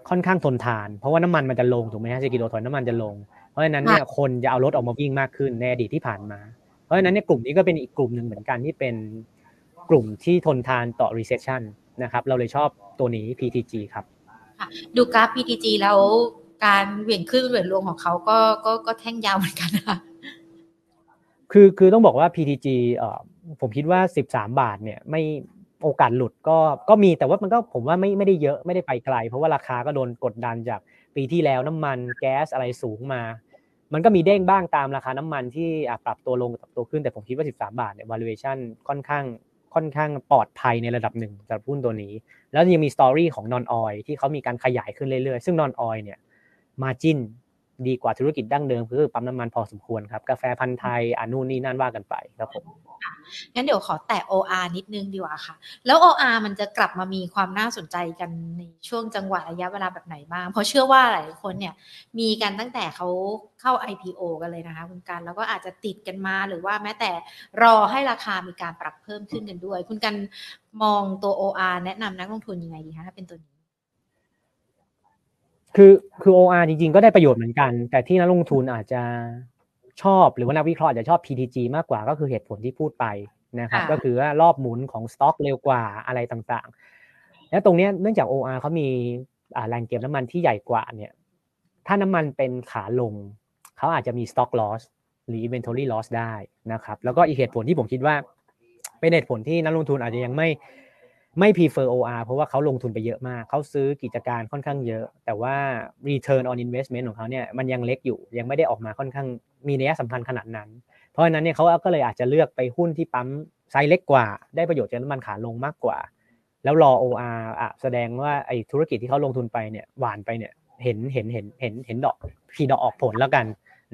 ค่อนข้างทนทาน เพราะว่าน้ำมันมันจะลงถูกไหมฮะเศรษฐกิจถดถอยน้ำมันจะลง เพราะฉะนั้นเนี่ยคนจะเอารถออกมาวิ่งมากขึ้นในอดีตที่ผ่านมา ราะฉะนั้นเนี่ยกลุ่มนี้ก็เป็นอีกกลุ่มหนึ่งเหมือนกันที่เป็นกลุ่มที่ทนทานต่อ recession นะครับเราเลยชอบตัวนี้ PTG ครับดูกราฟ PTG แล้วการเหวี่ยงขึ้นเหวี่ยงลงของเขาก็ก็ก็แท่งยาวเหมือนกันนะคะคือคือต้องบอกว่า PTG เอ่อผมคิดว่า 13 บาทเนี่ยไม่โอกาสหลุดก็ก็มีแต่ว่ามันก็ผมว่าไม่ไม่ได้เยอะไม่ได้ไปไกล เพราะว่าราคาก็โดนกดดันจากปีที่แล้วน้ำมันแก๊สอะไรสูงมา มันก็มีเด้งบ้างตามราคาน้ำมันที่ปรับตัวลงปรับตัวขึ้นแต่ผมคิดว่า 13 บาทเนี่ย valuation ค่อนข้างค่อนข้างปลอดภัยในระดับหนึ่งสำหรับหุ้นตัวนี้ แล้วยังมีสตอรี่ของ non oil ที่เขามีการขยายขึ้นเรื่อยๆ ซึ่ง non oil เนี่ย margin ดีกว่าธุรกิจดั้งเดิมคือปั๊มน้ำมันพอสมควรครับกาแฟพันธุ์ไทยอนู่นนี่นั่นว่ากันไปครับผมงั้นเดี๋ยวขอแตะ OR นิดนึงดีกว่าค่ะ แล้ว OR มันจะกลับมามีความน่าสนใจกันในช่วงจังหวะระยะเวลาแบบไหนบ้าง เพราะเชื่อว่าหลายคนเนี่ยมีกันตั้งแต่เขาเข้า IPO กันเลยนะคะคุณกันแล้วก็อาจจะติดกันมาหรือว่าแม้แต่รอให้ราคามีการปรับเพิ่มขึ้นกันด้วย คุณกันมองตัว OR แนะนำนักลงทุนยังไงดีคะถ้าเป็นตัวนี้ คือคือ OR จริงๆ ก็ได้ประโยชน์เหมือนกัน แต่ที่นักลงทุนอาจจะชอบหรือว่านักวิเคราะห์อาจจะชอบ PTG มากกว่าก็คือเหตุผลที่พูดไปนะครับก็คือว่ารอบหมุนของสต็อกเร็วกว่าอะไรต่างๆ แล้วตรงนี้เนื่องจาก OR เขามีแรงเก็บน้ำมันที่ใหญ่กว่าเนี่ยถ้าน้ำมันเป็นขาลง เขาอาจจะมี stock loss หรือ inventory loss ได้นะครับแล้วก็อีกเหตุผลที่ผมคิดว่า เป็นเหตุผลที่นักลงทุนอาจจะยังไม่ ไม่ prefer OR เพราะว่าเขาลงทุนไปเยอะมาก เขาซื้อกิจการค่อนข้างเยอะ แต่ว่า return on investment ของเขาเนี่ยมันยังเล็กอยู่ ยังไม่ได้ออกมาค่อนข้างมีนัยสำคัญขนาดนั้น เพราะฉะนั้นเนี่ยเขาก็เลยอาจจะเลือกไปหุ้นที่ปั๊มไซส์เล็กกว่า ได้ประโยชน์จากน้ำมันขาลงมากกว่า แล้วรอ OR อะแสดงว่าไอ้ธุรกิจที่เขาลงทุนไปเนี่ยหวานไปเนี่ยเห็นเห็นเห็นเห็นเห็นดอกพีดอกออกผลแล้วกัน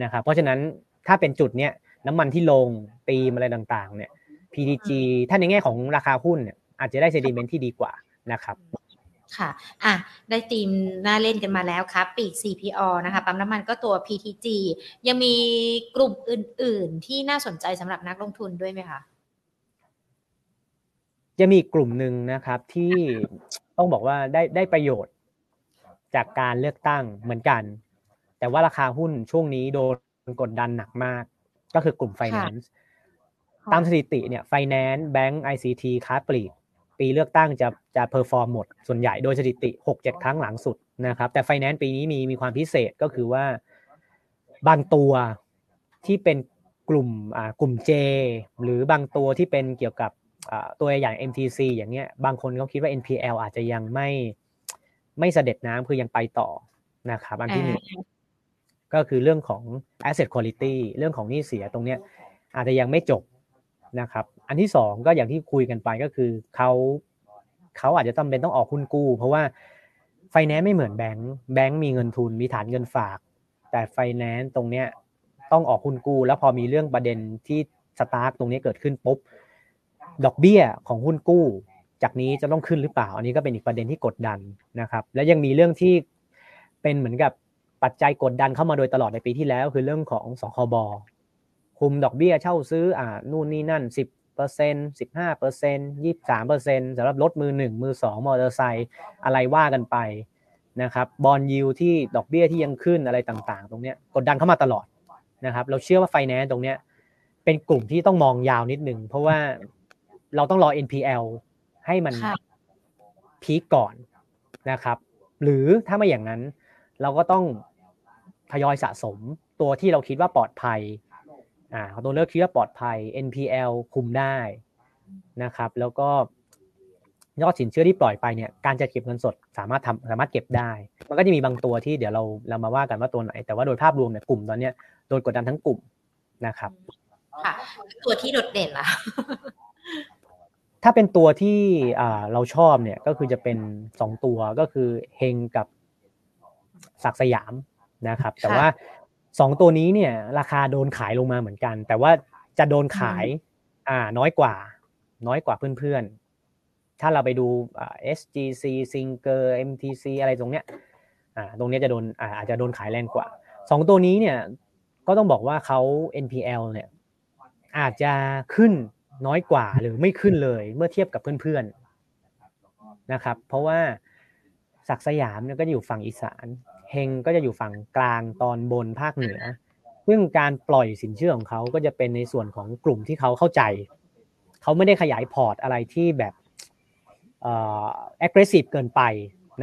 นะครับ เพราะฉะนั้นถ้าเป็นจุดเนี้ยน้ำมันที่ลงตีมอะไรต่างๆเนี่ย PTG ถ้าในแง่ของราคาหุ้นเนี่ย อาจจะได้เซดิเมนที่ดีกว่านะครับค่ะ อะ ได้ทีมน่าเล่นกันมาแล้วครับ ปีก CPO นะคะ ปั๊มน้ำมันก็ตัว PTG ยังมีกลุ่มอื่น ๆ ที่น่าสนใจสำหรับนักลงทุนด้วยไหมคะ จะมีกลุ่มหนึ่งนะครับที่ต้องบอกว่าได้ได้ประโยชน์จากการเลือกตั้งเหมือนกัน แต่ว่าราคาหุ้นช่วงนี้โดนกดดันหนักมาก ก็คือกลุ่ม Finance ตามสถิติเนี่ย Finance Bank ICT ค้าปลีก ปีเลือกตั้งจะจะ perform หมด ส่วนใหญ่โดยสถิติ 6-7 ครั้งหลังสุดนะครับ แต่ Finance ปีนี้มีมีความพิเศษก็คือว่าบางตัวที่เป็นกลุ่มอ่ากลุ่ม J หรือบางตัวที่เป็นเกี่ยวกับตัวอย่าง MTC อย่างเงี้ยบางคนเขาคิดว่า NPL อาจจะยังไม่ไม่เสด็จน้ำคือยังไปต่อนะครับอันที่หนึ่งก็คือเรื่องของ asset quality เรื่องของหนี้เสียตรงเนี้ยอาจจะยังไม่จบ นะครับ อันที่สองก็อย่างที่คุยกันไปก็คือเขาเขาอาจจะจำเป็นต้องออกหุ้นกู้ เพราะว่าไฟแนนซ์ไม่เหมือนแบงก์แบงก์มีเงินทุนมีฐานเงินฝาก แต่ไฟแนนซ์ตรงเนี้ยต้องออกหุ้นกู้ แล้วพอมีเรื่องประเด็นที่ STARK ตรงนี้เกิดขึ้นปุ๊บดอกเบี้ยของหุ้นกู้ จากนี้จะต้องขึ้นหรือเปล่า อันนี้ก็เป็นอีกประเด็นที่กดดันนะครับ แล้วยังมีเรื่องที่เป็นเหมือนกับปัจจัยกดดันเข้ามาโดยตลอดในปีที่แล้ว คือเรื่องของสคบ คุมดอกเบี้ยเช่าซื้ออ่านู่นนี่นั่นสิบเปอร์เซ็นสิบห้าเปอร์เซ็นยี่สิบสามเปอร์เซ็นสำหรับรถมือหนึ่งมือสองมอเตอร์ไซค์อะไรว่ากันไปนะครับ bond yield ที่ดอกเบี้ยที่ยังขึ้นอะไรต่างๆ ตรงเนี้ยกดดันเข้ามาตลอดนะครับเราเชื่อว่าไฟแนนซ์ตรงเนี้ยเป็นกลุ่มที่ต้องมองยาวนิดนึงเพราะว่าเราต้องรอ NPL ให้มัน peak ก่อนนะครับหรือถ้าไม่อย่างนั้นเราก็ต้องทยอยสะสมตัวที่เราคิดว่าปลอดภัย อ่าตัวเลือกคิดว่าปลอดภัย NPL คุมได้นะครับ แล้วก็ยอดสินเชื่อที่ปล่อยไปเนี่ยการจัดเก็บเงินสดสามารถทำสามารถเก็บได้ มันก็จะมีบางตัวที่เดี๋ยวเราเรามาว่ากันว่าตัวไหน แต่ว่าโดยภาพรวมเนี่ยกลุ่มตอนเนี้ยโดนกดดันทั้งกลุ่มนะครับค่ะตัวที่โดดเด่นล่ะถ้าเป็นตัวที่อ่าเราชอบเนี่ยก็คือจะเป็นสองตัวก็คือเฮงกับศักดิ์สยามนะครับ แต่ว่า สองตัวนี้เนี่ย ราคาโดนขายลงมาเหมือนกัน แต่ว่าจะโดนขาย อ่า น้อยกว่า น้อยกว่าเพื่อนๆ ถ้าเราไปดูอ่า SGC Singer MTC อะไรตรงเนี้ย อ่า ตรงเนี้ยจะโดนอ่าอาจจะโดนขายแรงกว่าสองตัวนี้เนี่ย ก็ต้องบอกว่าเขา NPL เนี่ย อาจจะขึ้นน้อยกว่าหรือไม่ขึ้นเลยเมื่อเทียบกับเพื่อนๆนะครับ เพราะว่าศักดิ์สยามเนี่ยก็จะอยู่ฝั่งอีสาน เฮงก็จะอยู่ฝั่งกลางตอนบนภาคเหนือ ซึ่งการปล่อยสินเชื่อของเขาก็จะเป็นในส่วนของกลุ่มที่เขาเข้าใจ เขาไม่ได้ขยายพอร์ตอะไรที่แบบเอ่อ aggressive เกินไป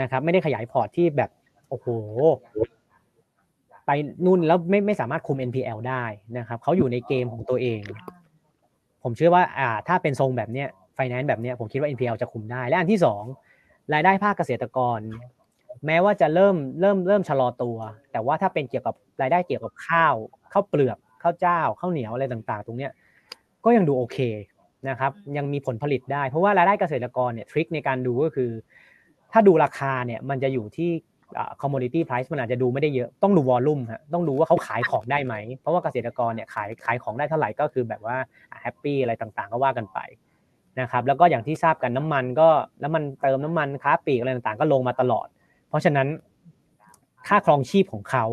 นะครับ ไม่ได้ขยายพอร์ตที่แบบโอ้โหไปนู่นแล้วไม่ไม่สามารถคุม NPL ได้นะครับเขาอยู่ในเกมของตัวเอง ผมเชื่อว่าอ่าถ้าเป็นทรงแบบเนี้ยไฟแนนซ์แบบเนี้ยผมคิดว่า NPL จะคุมได้ และอันที่สองรายได้ภาคเกษตรกร แม้ว่าจะเริ่มเริ่มเริ่มชะลอตัว แต่ว่าถ้าเป็นเกี่ยวกับรายได้เกี่ยวกับข้าวข้าวเปลือกข้าวเจ้าข้าวเหนียวอะไรต่างๆ ตรงเนี้ยก็ยังดูโอเคนะครับยังมีผลผลิตได้ เพราะว่ารายได้เกษตรกรเนี่ยทริคในการดูก็คือ ถ้าดูราคาเนี่ยมันจะอยู่ที่ commodity price มันอาจจะดูไม่ได้เยอะต้องดูวอลลุ่มฮะต้องดูว่าเขาขายของได้ไหม เพราะว่าเกษตรกรเนี่ยขายขายของได้เท่าไหร่ก็คือแบบว่าแฮปปี้อะไรต่างๆ ก็ว่ากันไปนะครับแล้วก็อย่างที่ทราบกันน้ำมันก็น้ำมันเติมน้ำมันค้าปลีกอะไรต่างๆ ก็ลงมาตลอด เพราะฉะนั้นค่าครองชีพของเขา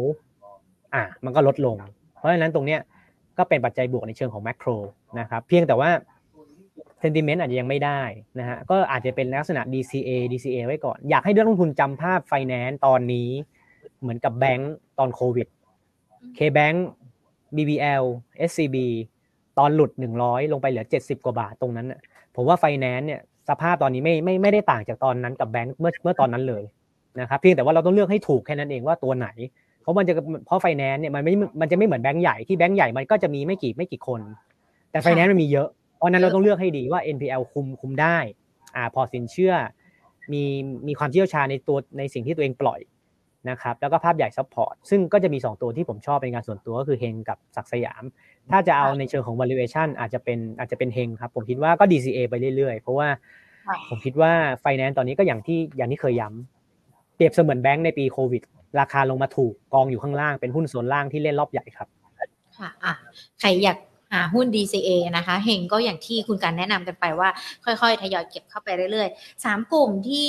อะมันก็ลดลง เพราะฉะนั้นตรงเนี้ยก็เป็นปัจจัยบวกในเชิงของ macro นะครับเพียงแต่ว่า sentiment อาจจะยังไม่ได้นะฮะก็อาจจะเป็นลักษณะ DCA DCA ไว้ก่อน อยากให้นักลงทุนจำภาพไฟแนนซ์ตอนนี้เหมือนกับแบงก์ตอนโควิด K-Bank BBL SCB ตอนหลุด 100 ลงไปเหลือ 70 กว่าบาทตรงนั้นน่ะผมว่าไฟแนนซ์เนี่ยสภาพตอนนี้ไม่ไม่ไม่ได้ต่างจากตอนนั้นกับแบงก์เมื่อเมื่อตอนนั้นเลย นะครับเพียงแต่ว่าเราต้องเลือกให้ถูกแค่นั้นเองว่าตัวไหน เพราะมันจะเพราะไฟแนนซ์เนี่ยมันไม่มันจะไม่เหมือนแบงก์ใหญ่ที่แบงก์ใหญ่มันก็จะมีไม่กี่ไม่กี่คน แต่ไฟแนนซ์มันมีเยอะเพราะนั้นเราต้องเลือกให้ดีว่า NPL คุมคุมได้อ่าพอสินเชื่อมีมีความเชี่ยวชาญในตัวในสิ่งที่ตัวเองปล่อยนะครับแล้วก็ภาพใหญ่ support ซึ่งก็จะมี 2 ตัวที่ผมชอบเป็นการส่วนตัวก็คือเฮงกับศักดิ์สยาม ถ้าจะเอาในเชิงของ valuation อาจจะเป็นอาจจะเป็นเฮงครับ ผมคิดว่าก็ DCA ไปเรื่อยๆ เพราะว่าผมคิดว่าไฟแนนซ์ตอนนี้ก็อย่างที่อย่างที่เคยย้ำเป รียบเสมือนแบงก์ในปีโควิด ราคาลงมาถูกกองอยู่ข้างล่างเป็นหุ้นส่วนล่างที่เล่นรอบใหญ่ครับค่ะอะใครอยากหาหุ้น DCA นะคะเฮงก็อย่างที่คุณการแนะนำกันไปว่า ค่อยๆ ทยอยเก็บเข้าไปเรื่อยๆ สามกลุ่มที่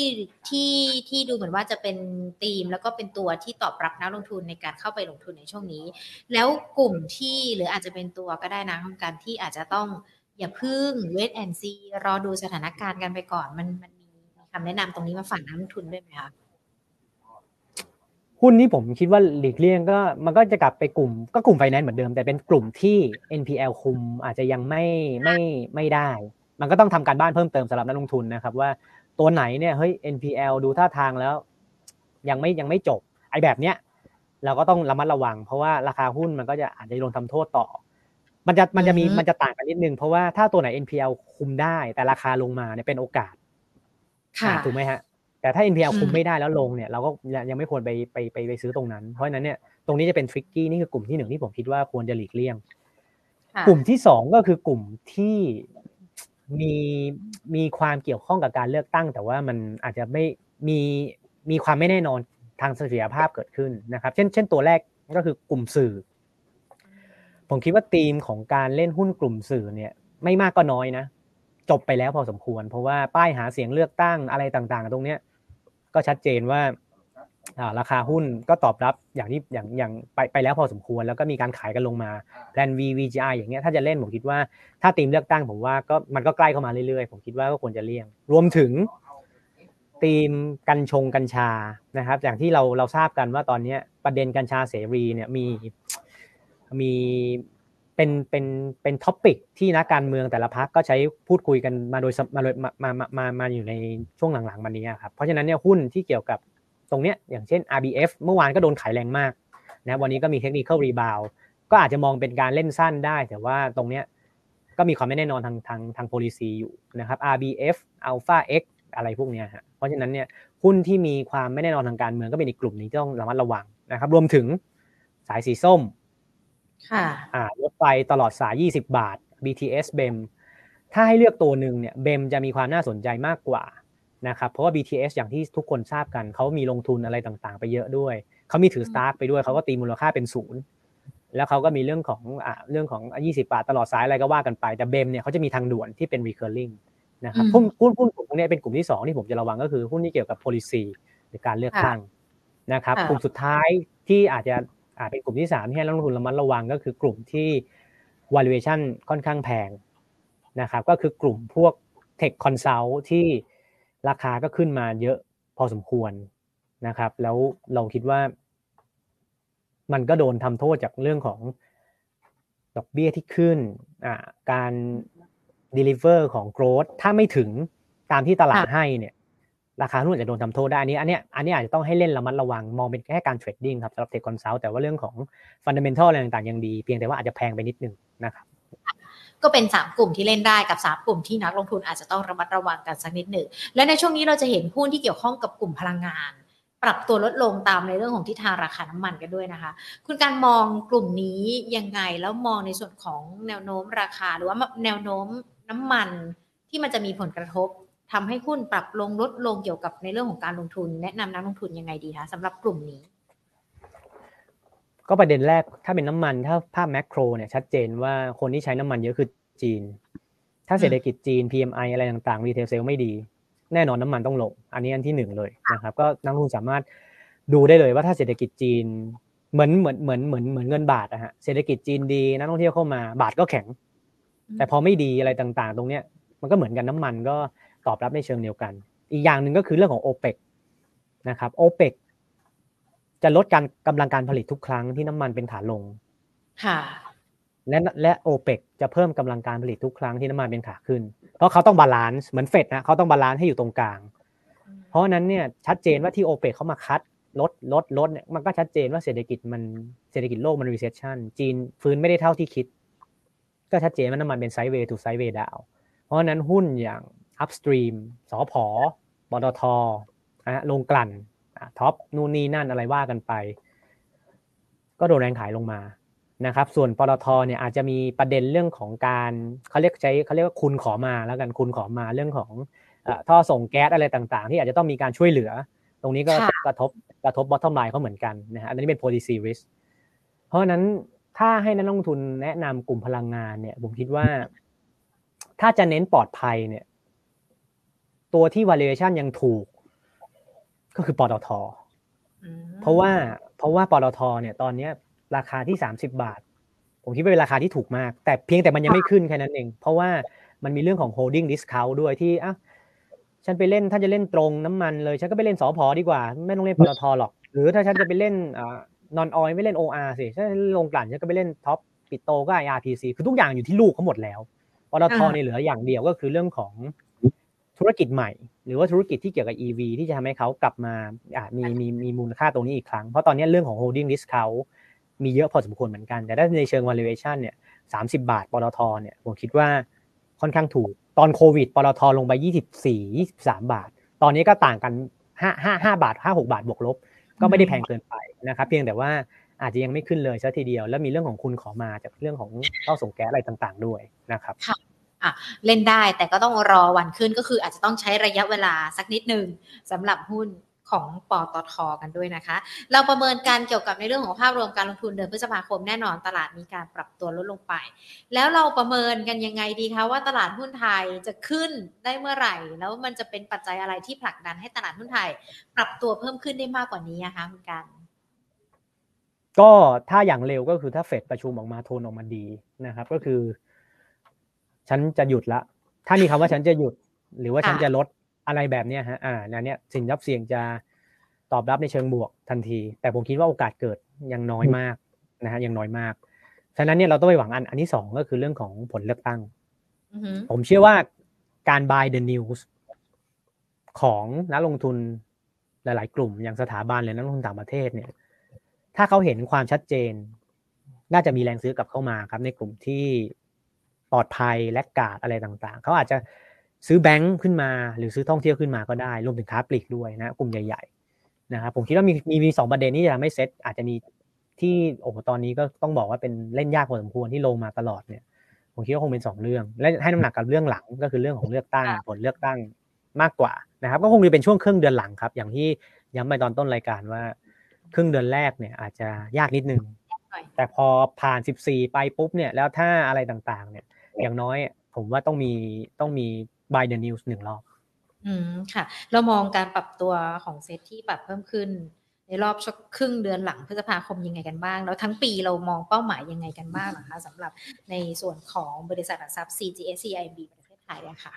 ที่ที่ดูเหมือนว่าจะเป็นธีม แล้วก็เป็นตัวที่ตอบรับนักลงทุนในการเข้าไปลงทุนในช่วงนี้ แล้วกลุ่มที่หรืออาจจะเป็นตัวก็ได้นะคุณการที่อาจจะต้องอย่าพึ่งเวทแอนซีรอดูสถานการณ์กันไปก่อนมันมันมีคำแนะนำตรงนี้มาฝากนักลงทุนด้วยไหมคะ หุ้นนี้ผมคิดว่าหลีกเลี่ยงก็มันก็จะกลับไปกลุ่มก็กลุ่มไฟแนนซ์เหมือนเดิม แต่เป็นกลุ่มที่ NPL คุมอาจจะยังไม่ไม่ไม่ได้ มันก็ต้องทำการบ้านเพิ่มเติมสำหรับนักลงทุนนะครับว่าตัวไหนเนี่ยเฮ้ย NPL ดูท่าทางแล้ว ยังไม่ยังไม่จบไอ้แบบเนี้ยเราก็ต้องระมัดระวัง เพราะว่าราคาหุ้นมันก็จะอาจจะโดนทำโทษต่อ มันจะมันจะมีมันจะต่างกันนิดนึง เพราะว่าถ้าตัวไหน NPL คุมได้ แต่ราคาลงมาเนี่ยเป็นโอกาสค่ะถูกไหมฮะ แต่ถ้า NPL อืมคุมไม่ได้แล้วลงเนี่ยเราก็ยังไม่ควรไปไปไปไปซื้อตรงนั้น เพราะฉะนั้นเนี่ยตรงนี้จะเป็นทริกกี้นี่คือกลุ่มที่หนึ่งที่ผมคิดว่าควรจะหลีกเลี่ยงค่ะกลุ่มที่สองก็คือกลุ่มที่มีมีความเกี่ยวข้องกับการเลือกตั้ง แต่ว่ามันอาจจะไม่มีมีความไม่แน่นอนทางเสถียรภาพเกิดขึ้นนะครับ เช่น เช่นตัวแรกก็คือกลุ่มสื่อ ผมคิดว่าธีมของการเล่นหุ้นกลุ่มสื่อเนี่ย ไม่มากก็น้อยนะ จบไปแล้วพอสมควร เพราะว่าป้ายหาเสียงเลือกตั้งอะไรต่าง ๆ ตรงเนี้ย ก็ชัดเจนว่าราคาหุ้นก็ตอบรับอย่างที่อย่างอย่างไปไปแล้วพอสมควร แล้วก็มีการขายกันลงมาแพลน V VGI อย่างเงี้ยถ้าจะเล่นผมคิดว่าถ้าทีมเลือกตั้งผมว่าก็มันก็ใกล้เข้ามาเรื่อยๆ ผมคิดว่าก็ควรจะเลี่ยง รวมถึงทีมกัญชงกัญชานะครับ อย่างที่เราเราทราบกันว่าตอนนี้ประเด็นกัญชาเสรีเนี่ยมีมี เป็นเป็นเป็นท็อปิกที่นักการเมืองแต่ละพรรคก็ใช้พูดคุยกันมาโดยมาโดยมามามามาอยู่ในช่วงหลังๆมานี้ครับเพราะฉะนั้นเนี่ยหุ้นที่เกี่ยวกับตรงเนี้ยอย่างเช่น RBF เมื่อวานก็โดนขายแรงมากนะวันนี้ก็มีเทคนิค rebound ก็อาจจะมองเป็นการเล่นสั้นได้ แต่ว่าตรงเนี้ยก็มีความไม่แน่นอนทางทางทาง policy อยู่นะครับ RBF Alpha X อะไรพวกเนี้ยฮะเพราะฉะนั้นเนี่ยหุ้นที่มีความไม่แน่นอนทางการเมืองก็เป็นอีกกลุ่มนี้ที่ต้องระมัดระวังนะครับรวมถึงสายสีส้ม รถไฟตลอดสาย 20 บาท BTS BEM ถ้าให้เลือกตัวหนึ่งเนี่ย BEM จะมีความน่าสนใจมากกว่านะครับเพราะว่า BTS อย่างที่ทุกคนทราบกัน เขามีลงทุนอะไรต่างๆ ไปเยอะด้วย เขามีถือสตาร์ทไปด้วยเขาก็ตีมูลค่าเป็นศูนย์แล้วเขาก็มีเรื่องของอ่าเรื่องของ 20 บาทตลอดสายอะไรก็ว่ากันไป แต่ BEM เนี่ยเขาจะมีทางด่วนที่เป็น recurring นะครับอืมหุ้นหุ้นหุ้นกลุ่มพวกนี้เป็นกลุ่มที่สองที่ผมจะระวังก็คือหุ้นที่เกี่ยวกับ policy หรือการเลือกตั้งนะครับค่ะกลุ่มสุดท้ายที่อาจจะ อาจเป็นกลุ่มที่สามที่ให้นักลงทุนระมัดระวังก็คือกลุ่มที่ valuation ค่อนข้างแพงนะครับก็คือกลุ่มพวก tech consult ที่ราคาก็ขึ้นมาเยอะพอสมควรนะครับ แล้วเราคิดว่า มันก็โดนทำโทษจากเรื่องของดอกเบี้ยที่ขึ้นอ่าการ deliver ของ growth ถ้าไม่ถึงตามที่ตลาดคาดให้เนี่ย ราคาหุ้นอาจจะโดนทำโทษได้อันนี้อันเนี้ยอันนี้อาจจะต้องให้เล่นระมัดระวังมองเป็นแค่การ trading ครับสำหรับ tech consult แต่ว่าเรื่องของ fundamental อะไรต่างๆยังดีเพียงแต่ว่าอาจจะแพงไปนิดนึงนะครับก็เป็น 3 กลุ่มที่เล่นได้กับ 3 กลุ่มที่นักลงทุนอาจจะต้องระมัดระวังกันสักนิดหนึ่งและในช่วงนี้เราจะเห็นหุ้นที่เกี่ยวข้องกับกลุ่มพลังงาน ปรับตัวลดลงตามในเรื่องของทิศทางราคาน้ำมันกันด้วยนะคะ คุณการมองกลุ่มนี้ยังไงแล้วมองในส่วนของแนวโน้มราคา หรือว่าแนวโน้มน้ำมันที่มันจะมีผลกระทบ ทำให้หุ้นปรับลงลดลงเกี่ยวกับในเรื่องของการลงทุน แนะนำนักลงทุนยังไงดีคะสำหรับกลุ่มนี้ ก็ประเด็นแรกถ้าเป็นน้ำมันถ้าภาพ macro เนี่ยชัดเจนว่าคนที่ใช้น้ำมันเยอะคือจีน ถ้าเศรษฐกิจจีน PMI อะไรต่างๆ retail sale ไม่ดี แน่นอนน้ำมันต้องลงอันนี้อันที่หนึ่งเลยนะครับก็นักลงทุนสามารถดูได้เลยว่าถ้าเศรษฐกิจจีนเหมือนเหมือนเหมือนเหมือนเหมือนเงินบาทอะฮะเศรษฐกิจจีนดีนักท่องเที่ยวเข้ามาบาทก็แข็ง แต่พอไม่ดีอะไรต่างๆ ตรงเนี้ยมันก็เหมือนกันน้ำมันก็ ตอบรับในเชิงเดียวกัน อีกอย่างหนึ่งก็คือเรื่องของโอเปกนะครับโอเปกจะลดการกำลังการผลิตทุกครั้งที่น้ำมันเป็นขาลง ค่ะ และและโอเปกจะเพิ่มกำลังการผลิตทุกครั้งที่น้ำมันเป็นขาขึ้น เพราะเขาต้อง balance เหมือนเฟดนะเขาต้อง balance ให้อยู่ตรงกลาง เพราะฉะนั้นเนี่ยชัดเจนว่าที่โอเปกเขามา cut ลดลดลดเนี่ยมันก็ชัดเจนว่าเศรษฐกิจมันเศรษฐกิจโลกมัน recession จีนฟื้นไม่ได้เท่าที่คิด ก็ชัดเจนว่าน้ำมันเป็น sideway ถูก sideway down เพราะฉะนั้นหุ้นอย่าง upstream สอพอปตทนะลงกลั่นท็อปนู่นนี่นั่นอะไรว่ากันไป ก็โดนแรงขายลงมานะครับ ส่วนปตทเนี่ยอาจจะมีประเด็นเรื่องของการเขาเรียกใช้เขาเรียกว่าคุณขอมาแล้วกันคุณขอมาเรื่องของเอ่อท่อส่งแก๊สอะไรต่างๆ ที่อาจจะต้องมีการช่วยเหลือ ตรงนี้ก็ค่ะกระทบกระทบ bottom line เขาเหมือนกันนะฮะอันนี้เป็น policy risk เพราะฉะนั้นถ้าให้นักลงทุนแนะนำกลุ่มพลังงานเนี่ย ผมคิดว่า ถ้าจะเน้นปลอดภัยเนี่ย ตัวที่ valuation ยังถูก ก็คือปตทอืมเพราะว่าเพราะว่าปตทเนี่ยตอนเนี้ย ราคาที่ 30 บาท ผมคิดว่าเป็นราคาที่ถูกมาก แต่เพียงแต่มันยังไม่ขึ้นแค่นั้นเอง เพราะว่ามันมีเรื่องของ holding discount ด้วยที่อะฉันไปเล่นถ้าจะเล่นตรงน้ำมันเลย ฉันก็ไปเล่นสอพอดีกว่า ไม่ต้องเล่นปตทหรอก หรือถ้าฉันจะไปเล่นอ่านอนออยไม่เล่น OR สิฉันโรงกลั่นฉันก็ไปเล่น TOP ปิโตรก็ IRPC คือทุกอย่างอยู่ที่ลูกเขาหมดแล้วปตทเนี่ยเหลืออย่างเดียวก็คือเรื่องของ ธุรกิจใหม่ หรือว่าธุรกิจที่เกี่ยวกับ EV ที่จะทำให้เขากลับมาอ่ามีมีมีมูลค่าตรงนี้อีกครั้ง เพราะตอนนี้เรื่องของ holding discount มีเยอะพอสมควรเหมือนกัน แต่ถ้าในเชิง valuation เนี่ยสามสิบบาทปตทเนี่ยผมคิดว่าค่อนข้างถูก ตอนโควิดปตทลงไปยี่สิบสี่ยี่สิบสามบาท ตอนนี้ก็ต่างกันห้าห้าห้าบาทห้าหกบาทบวกลบ ก็ไม่ได้แพงเกินไปนะครับ เพียงแต่ว่าอาจจะยังไม่ขึ้นเลยซะทีเดียว แล้วมีเรื่องของคุณขอมาจากเรื่องของเข้าส่งแก๊สอะไรต่าง ๆ ด้วยนะครับ อะเล่นได้แต่ก็ต้องรอวันขึ้นก็คืออาจจะต้องใช้ระยะเวลาสักนิดหนึ่งสำหรับหุ้นของปตทกันด้วยนะคะ เราประเมินการเกี่ยวกับในเรื่องของภาพรวมการลงทุนเดือนพฤษภาคมแน่นอนตลาดมีการปรับตัวลดลงไป แล้วเราประเมินกันยังไงดีคะว่าตลาดหุ้นไทยจะขึ้นได้เมื่อไหร่ แล้วมันจะเป็นปัจจัยอะไรที่ผลักดันให้ตลาดหุ้นไทย ปรับตัวเพิ่มขึ้นได้มากกว่านี้นะคะคุณกัน ก็ถ้าอย่างเร็วก็คือถ้าเฟดประชุมออกมาโทนออกมาดีนะครับ ก็คือ ฉันจะหยุดละ ถ้ามีคำว่าฉันจะหยุด หรือว่าค่ะฉันจะลดอะไรแบบเนี้ยฮะ อ่านั่นเนี้ยสินทรัพย์เสี่ยงจะตอบรับในเชิงบวกทันที แต่ผมคิดว่าโอกาสเกิดยังน้อยมากนะฮะยังน้อยมาก ฉะนั้นเนี่ยเราต้องไปหวังอันอันที่สองก็คือเรื่องของผลเลือกตั้งอือหือผมเชื่อว่าการ buy the news ของนักลงทุนหลาย ๆ กลุ่มอย่างสถาบันหรือนักลงทุนต่างประเทศเนี่ย ถ้าเขาเห็นความชัดเจน น่าจะมีแรงซื้อกลับเข้ามาครับในกลุ่มที่ ปลอดภัยและกาดอะไรต่างๆ เขาอาจจะซื้อแบงค์ขึ้นมา หรือซื้อท่องเที่ยวขึ้นมาก็ได้ รวมถึงค้าปลีกด้วยนะกลุ่มใหญ่ๆนะครับผมคิดว่ามีมีมีสองประเด็นที่จะทำให้เซ็ตอาจจะมีที่โอ้โหตอนนี้ก็ต้องบอกว่าเป็นเล่นยากพอสมควรที่ลงมาตลอดเนี่ยผมคิดว่าคงเป็นสองเรื่อง และให้น้ำหนักกับเรื่องหลังก็คือเรื่องของเลือกตั้งผลเลือกตั้งมากกว่านะครับ ก็คงจะเป็นช่วงครึ่งเดือนหลังครับ อย่างที่ย้ำไปตอนต้นรายการว่า ครึ่งเดือนแรกเนี่ย อาจจะยากนิดนึงแต่พอผ่าน 14 ไปปุ๊บเนี่ย แล้วถ้าอะไรต่างๆ เนี่ย อย่างน้อย ผมว่าต้องมีต้องมี by the news หนึ่งรอบ อืมค่ะ เรามองการปรับตัวของเซตที่ปรับเพิ่มขึ้น ในรอบครึ่งเดือนหลังพฤษภาคมยังไงกันบ้าง แล้วทั้งปีเรามองเป้าหมายยังไงกันบ้างนะคะสำหรับในส่วนของบริษัทหลักทรัพย์ CGS CIMB ประเทศไทยอะค่ะ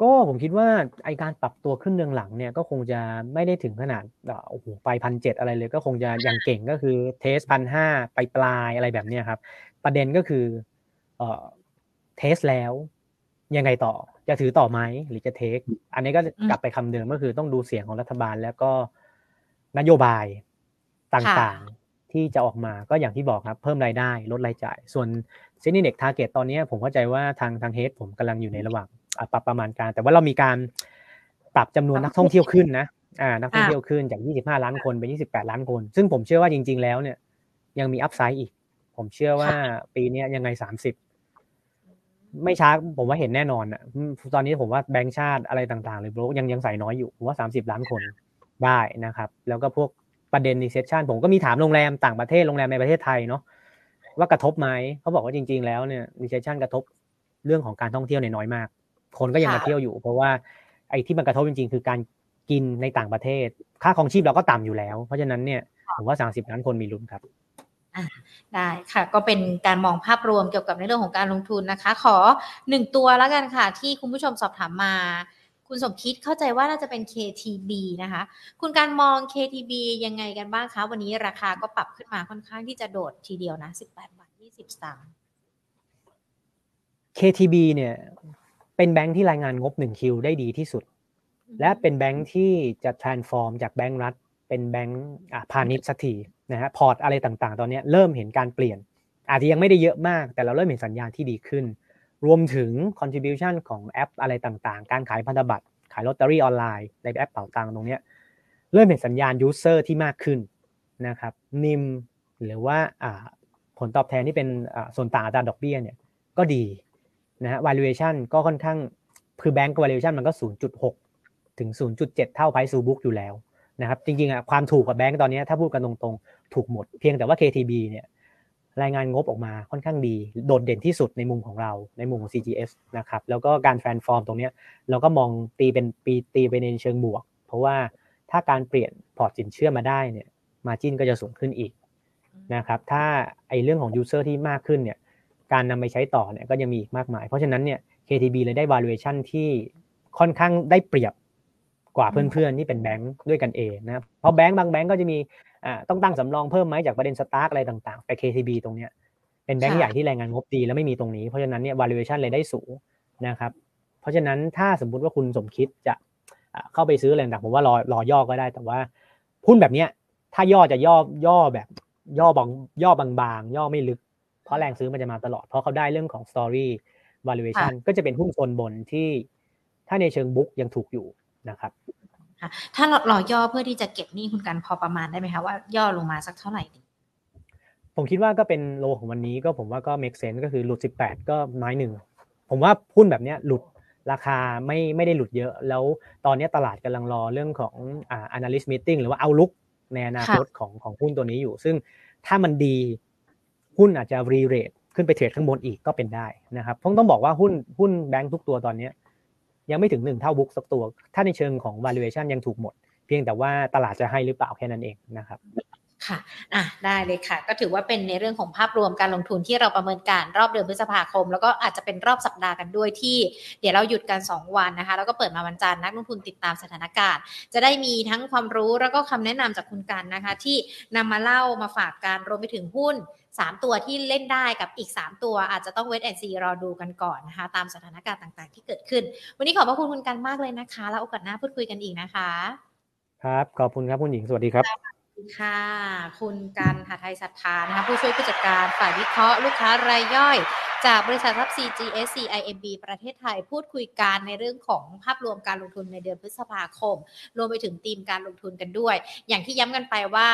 ก็ผมคิดว่าไอการปรับตัวขึ้นเดือนหลังเนี่ยก็คงจะไม่ได้ถึงขนาดโอ้โหไปพันเจ็ดอะไรเลย ก็คงจะอย่างเก่งก็คือเทสพันห้าไปปลายอะไรแบบเนี้ยครับ ประเด็นก็คือ เอ่อเทสแล้ว ยังไงต่อจะถือต่อไหมหรือจะเทค อันนี้ก็กลับไปคำเดิมก็คือต้องดูเสียงของรัฐบาลแล้วก็นโยบายต่างๆที่จะออกมาก็อย่างที่บอกครับ เพิ่มรายได้ ลดรายจ่าย ส่วน SET Index target ตอนนี้ผมเข้าใจว่าทางทาง head ผมกำลังอยู่ในระหว่างปรับประมาณการ แต่ว่าเรามีการปรับจำนวนนักท่องเที่ยวขึ้นนะอ่านักท่องเที่ยวขึ้นจาก 25 ล้านคนเป็น28 ล้านคน ซึ่งผมเชื่อว่าจริง ๆ แล้วเนี่ยยังมี upside อีก ผมเชื่อว่าปีนี้ยังไง 30 ไม่ช้าผมว่าเห็นแน่นอนอะตอนนี้ผมว่าแบงก์ชาติอะไรต่างๆหรือโบรกยังยังใส่น้อยอยู่ผมว่า30ล้านคนได้นะครับ แล้วก็พวกประเด็น recession ผมก็มีถามโรงแรมต่างประเทศโรงแรมในประเทศไทยเนาะว่ากระทบไหมเขาบอกว่าจริง ๆ แล้วเนี่ย recession กระทบเรื่องของการท่องเที่ยวในน้อยมาก คนก็ยังมาเที่ยวอยู่ เพราะว่าไอ้ที่มันกระทบจริง ๆ คือการกินในต่างประเทศ ค่าครองชีพเราก็ต่ำอยู่แล้ว เพราะฉะนั้นเนี่ยผมว่า30ล้านคนมีลุ้นครับ ได้ค่ะก็เป็นการมองภาพรวมเกี่ยวกับในเรื่องของการลงทุนนะคะ ขอหนึ่งตัวแล้วกันค่ะ ที่คุณผู้ชมสอบถามมา คุณสมคิดเข้าใจว่าน่าจะเป็น KTB นะคะ คุณการมอง KTB ยังไงกันบ้างคะวันนี้ราคาก็ปรับขึ้นมาค่อนข้างที่จะโดดทีเดียวนะ 18บาท20สตางค์ KTB เนี่ยเป็นแบงค์ที่รายงานงบ1คิวได้ดีที่สุด และเป็นแบงค์ที่จะ transform จากแบงค์รัฐ เป็นแบงค์พาณิชย์สักทีนะฮะพอร์ตอะไรต่างๆ ตอนนี้เริ่มเห็นการเปลี่ยน อาจจะยังไม่ได้เยอะมาก แต่เราเริ่มเห็นสัญญาณที่ดีขึ้น รวมถึง contribution ของแอปอะไรต่างๆ การขายพันธบัตร ขายลอตเตอรี่ออนไลน์ในแอปเป่าตังตรงนี้เริ่มเห็นสัญญาณ user ที่มากขึ้นนะครับนิมหรือว่าผลตอบแทนที่เป็นส่วนต่างอัตราดอกเบี้ยเนี่ยก็ดีนะฮะ valuation ก็ค่อนข้างคือแบงก์ valuation มันก็ 0.6 ถึง 0.7 เท่าไพซูบุ๊กอยู่แล้ว นะครับจริงๆอะความถูกกับแบงก์ตอนนี้ถ้าพูดกันตรงๆ ถูกหมด เพียงแต่ว่า KTB เนี่ยรายงานงบออกมาค่อนข้างดี โดดเด่นที่สุดในมุมของเราในมุมของ CGS นะครับแล้วก็การ transform ตรงนี้เราก็มองตีเป็นปีตีไปในเชิงบวก เพราะว่าถ้าการเปลี่ยนพอร์ตสินเชื่อมาได้เนี่ย margin ก็จะสูงขึ้นอีกนะครับถ้าไอเรื่องของ user ที่มากขึ้นเนี่ยการนำไปใช้ต่อเนี่ยก็ยังมีอีกมากมาย เพราะฉะนั้นเนี่ย KTB เลยได้ valuation ที่ค่อนข้างได้เปรียบ กว่าเพื่อนๆที่เป็นแบงค์ด้วยกันเองนะครับเพราะแบงค์บางแบงค์ก็จะมีอ่าต้องตั้งสำรองเพิ่มไหมจากประเด็นสตาร์กอะไรต่างๆ แต่ KTB ตรงเนี้ยเป็นแบงค์ใหญ่ที่รายงานงบดีแล้วไม่มีตรงนี้เพราะฉะนั้นเนี่ย valuation เลยได้สูงนะครับเพราะฉะนั้นถ้าสมมุติว่าคุณสมคิดจะเข้าไปซื้ออะไรต่างผมว่ารอรอย่อก็ได้ แต่ว่าหุ้นแบบเนี้ยถ้าย่อจะย่อย่อแบบย่อบางย่อบางๆย่อไม่ลึก เพราะแรงซื้อมันจะมาตลอด เพราะเขาได้เรื่องของ story valuation ก็จะเป็นหุ้นโซนบนที่ถ้าในเชิงบุ๊กยังถูกอยู่ นะครับถ้าเราย่อเพื่อที่จะเก็บหนี้คุณกันพอประมาณได้ไหมคะว่าย่อลงมาสักเท่าไหร่ผมคิดว่าก็เป็นโลของวันนี้ก็ผมว่าก็ make sense ก็คือหลุด 18 ก็ไม้หนึ่งผมว่าหุ้นแบบนี้หลุดราคาไม่ไม่ได้หลุดเยอะ แล้วตอนนี้ตลาดกำลังรอเรื่องของอ่า analyst meeting หรือว่าเอาลุกในอนาคตของของหุ้นตัวนี้อยู่ ซึ่งถ้ามันดีหุ้นอาจจะรีเรทขึ้นไปเทรดข้างบนอีกก็เป็นได้นะครับผมต้องบอกว่าหุ้นหุ้นแบงค์ทุกตัวตอนนี้ ยังไม่ถึงหนึ่งเท่าบุ๊กสักตัว ถ้าในเชิงของ valuation ยังถูกหมด เพียงแต่ว่าตลาดจะให้หรือเปล่าแค่นั้นเองนะครับค่ะอะ ได้เลยค่ะ ก็ถือว่าเป็นในเรื่องของภาพรวมการลงทุนที่เราประเมินการรอบเดือนพฤษภาคม แล้วก็อาจจะเป็นรอบสัปดาห์กันด้วยที่ เดี๋ยวเราหยุดกัน 2 วันนะคะ แล้วก็เปิดมาวันจันทร์นักลงทุนติดตามสถานการณ์ จะได้มีทั้งความรู้แล้วก็คำแนะนำจากคุณกันนะคะ ที่นำมาเล่ามาฝากการรวมไปถึงหุ้น 3 ตัวที่เล่นได้กับอีก 3 ตัวอาจจะต้องเวทแอนซีรอดูกันก่อนนะคะ ตามสถานการณ์ต่างๆ ที่เกิดขึ้น วันนี้ขอบพระคุณคุณกันมากเลยนะคะ แล้วโอกาสหน้าพูดคุยกันอีกนะคะ ครับ ขอบคุณครับคุณหญิงสวัสดีครับค่ะ คุณกันหาไทยศรัทธานะคะผู้ช่วยผู้จัดการฝ่ายวิเคราะห์ลูกค้ารายย่อยจากบริษัททัพ CGS CIMB ประเทศไทยพูดคุยกันในเรื่องของภาพรวมการลงทุนในเดือนพฤษภาคม รวมไปถึงธีมการลงทุนกันด้วย อย่างที่ย้ำกันไปว่า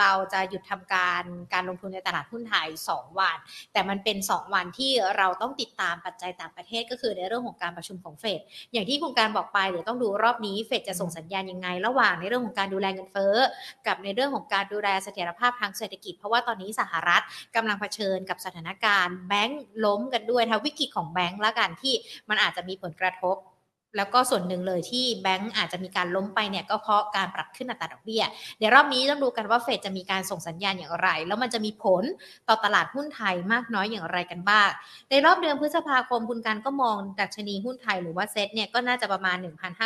เราจะหยุดทำการการลงทุนในตลาดหุ้นไทย 2 วัน แต่มันเป็น 2 วันที่เราต้องติดตามปัจจัยต่างประเทศก็คือในเรื่องของการประชุมของเฟดอย่างที่คุณการบอกไปเดี๋ยวต้องดูรอบนี้เฟดจะส่งสัญญาณยังไง ระหว่างในเรื่องของการดูแลเงินเฟ้อกับในเรื่องของการดูแลเสถียรภาพทางเศรษฐกิจ เพราะว่าตอนนี้สหรัฐกำลังเผชิญกับสถานการณ์แบงก์ล้มกันด้วยนะวิกฤตของแบงก์และกันที่มันอาจจะมีผลกระทบ แล้วก็ส่วนหนึ่งเลยที่แบงก์อาจจะมีการล้มไปเนี่ยก็เพราะการปรับขึ้นอัตราดอกเบี้ย เดี๋ยวรอบนี้ต้องดูกันว่าเฟดจะมีการส่งสัญญาณอย่างไร แล้วมันจะมีผลต่อตลาดหุ้นไทยมากน้อยอย่างไรกันบ้าง ในรอบเดือนพฤษภาคมคุณการก็มองดัชนีหุ้นไทยหรือว่าเซ็ตเนี่ยก็น่าจะประมาณ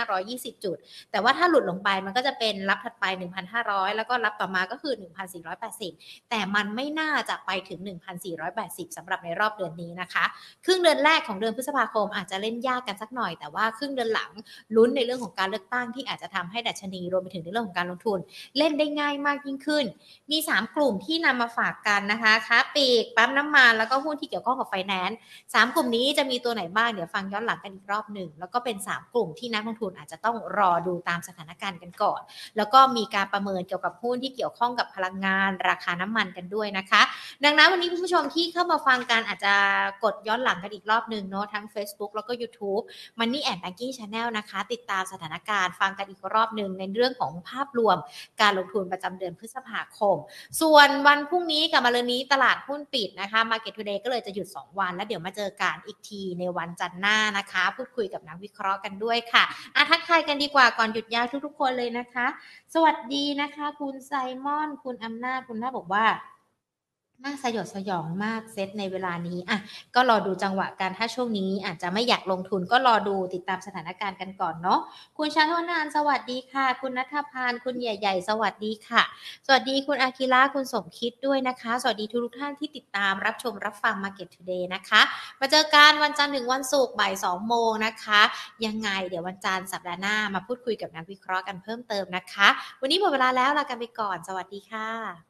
1,520 จุด แต่ว่าถ้าหลุดลงไปมันก็จะเป็นรับถัดไป 1,500 แล้วก็รับต่อมาก็คือ 1,480 แต่มันไม่น่าจะไปถึง 1,480สำหรับในรอบเดือนนี้นะคะ ครึ่งเดือนแรกของเดือนพฤษภาคมอาจจะเล่นยากกันสักหน่อยแต่ว่าครึ่งดือนหลังลุ้นในเรื่องของการเลือกตั้งที่อาจจะทำให้ดัชนีรวมไปถึงในเรื่องของการลงทุน เล่นได้ง่ายมากยิ่งขึ้น มี 3 กลุ่มที่นำมาฝากกันนะคะค้าปลีกปั๊มน้ำมันแล้วก็หุ้นที่เกี่ยวข้องกับไฟแนนซ์สามกลุ่มนี้จะมีตัวไหนบ้างเดี๋ยวฟังย้อนหลังกันอีกรอบหนึ่งแล้วก็เป็น 3 กลุ่มที่นักลงทุนอาจจะต้องรอดูตามสถานการณ์กันก่อน แล้วก็มีการประเมินเกี่ยวกับหุ้นที่เกี่ยวข้องกับพลังงาน ราคาน้ำมันกันด้วยนะคะ ดังนั้นวันนี้คุณผู้ชมที่เข้ามาฟังกันอาจจะกดย้อนหลังกันอีกรอบหนึ่งเนาะทั้ง Facebook แล้วก็ YouTube Money and Banking Channel นะคะ ติดตามสถานการณ์ฟังกันอีกรอบหนึ่งในเรื่องของภาพรวมการลงทุนประจำเดือนพฤษภาคม ส่วนวันพรุ่งนี้กับมาเรืนนี้ตลาดหุ้นปิดนะคะ Market Today ก็เลยจะหยุด 2 วัน แล้วเดี๋ยวมาเจอกันอีกทีในวันจันทร์หน้านะคะ พูดคุยกับนักวิเคราะห์กันด้วยค่ะอะทักทายกันดีกว่าก่อนหยุดยาวทุกๆ คนเลยนะคะ สวัสดีนะคะ คุณไซมอน คุณอำนาจคุณน่าบอกว่า น่าสยดสยองมากเซตในเวลานี้อะก็รอดูจังหวะการถ้าช่วงนี้อาจจะไม่อยากลงทุนก็รอดูติดตามสถานการณ์กันก่อนเนาะคุณชาโทนานสวัสดีค่ะ คุณนัทพานคุณใหญ่ ๆ สวัสดีค่ะ สวัสดีคุณอาคิระคุณสมคิดด้วยนะคะ สวัสดีทุกท่านที่ติดตามรับชมรับฟัง Market Today นะคะ มาเจอกันวันจันทร์ถึงวันศุกร์บ่าย2โมงนะคะ ยังไงเดี๋ยววันจันทร์สัปดาห์หน้ามาพูดคุยกับนักวิเคราะห์กันเพิ่มเติมนะคะ วันนี้หมดเวลาแล้วลากันไปก่อน สวัสดีค่ะ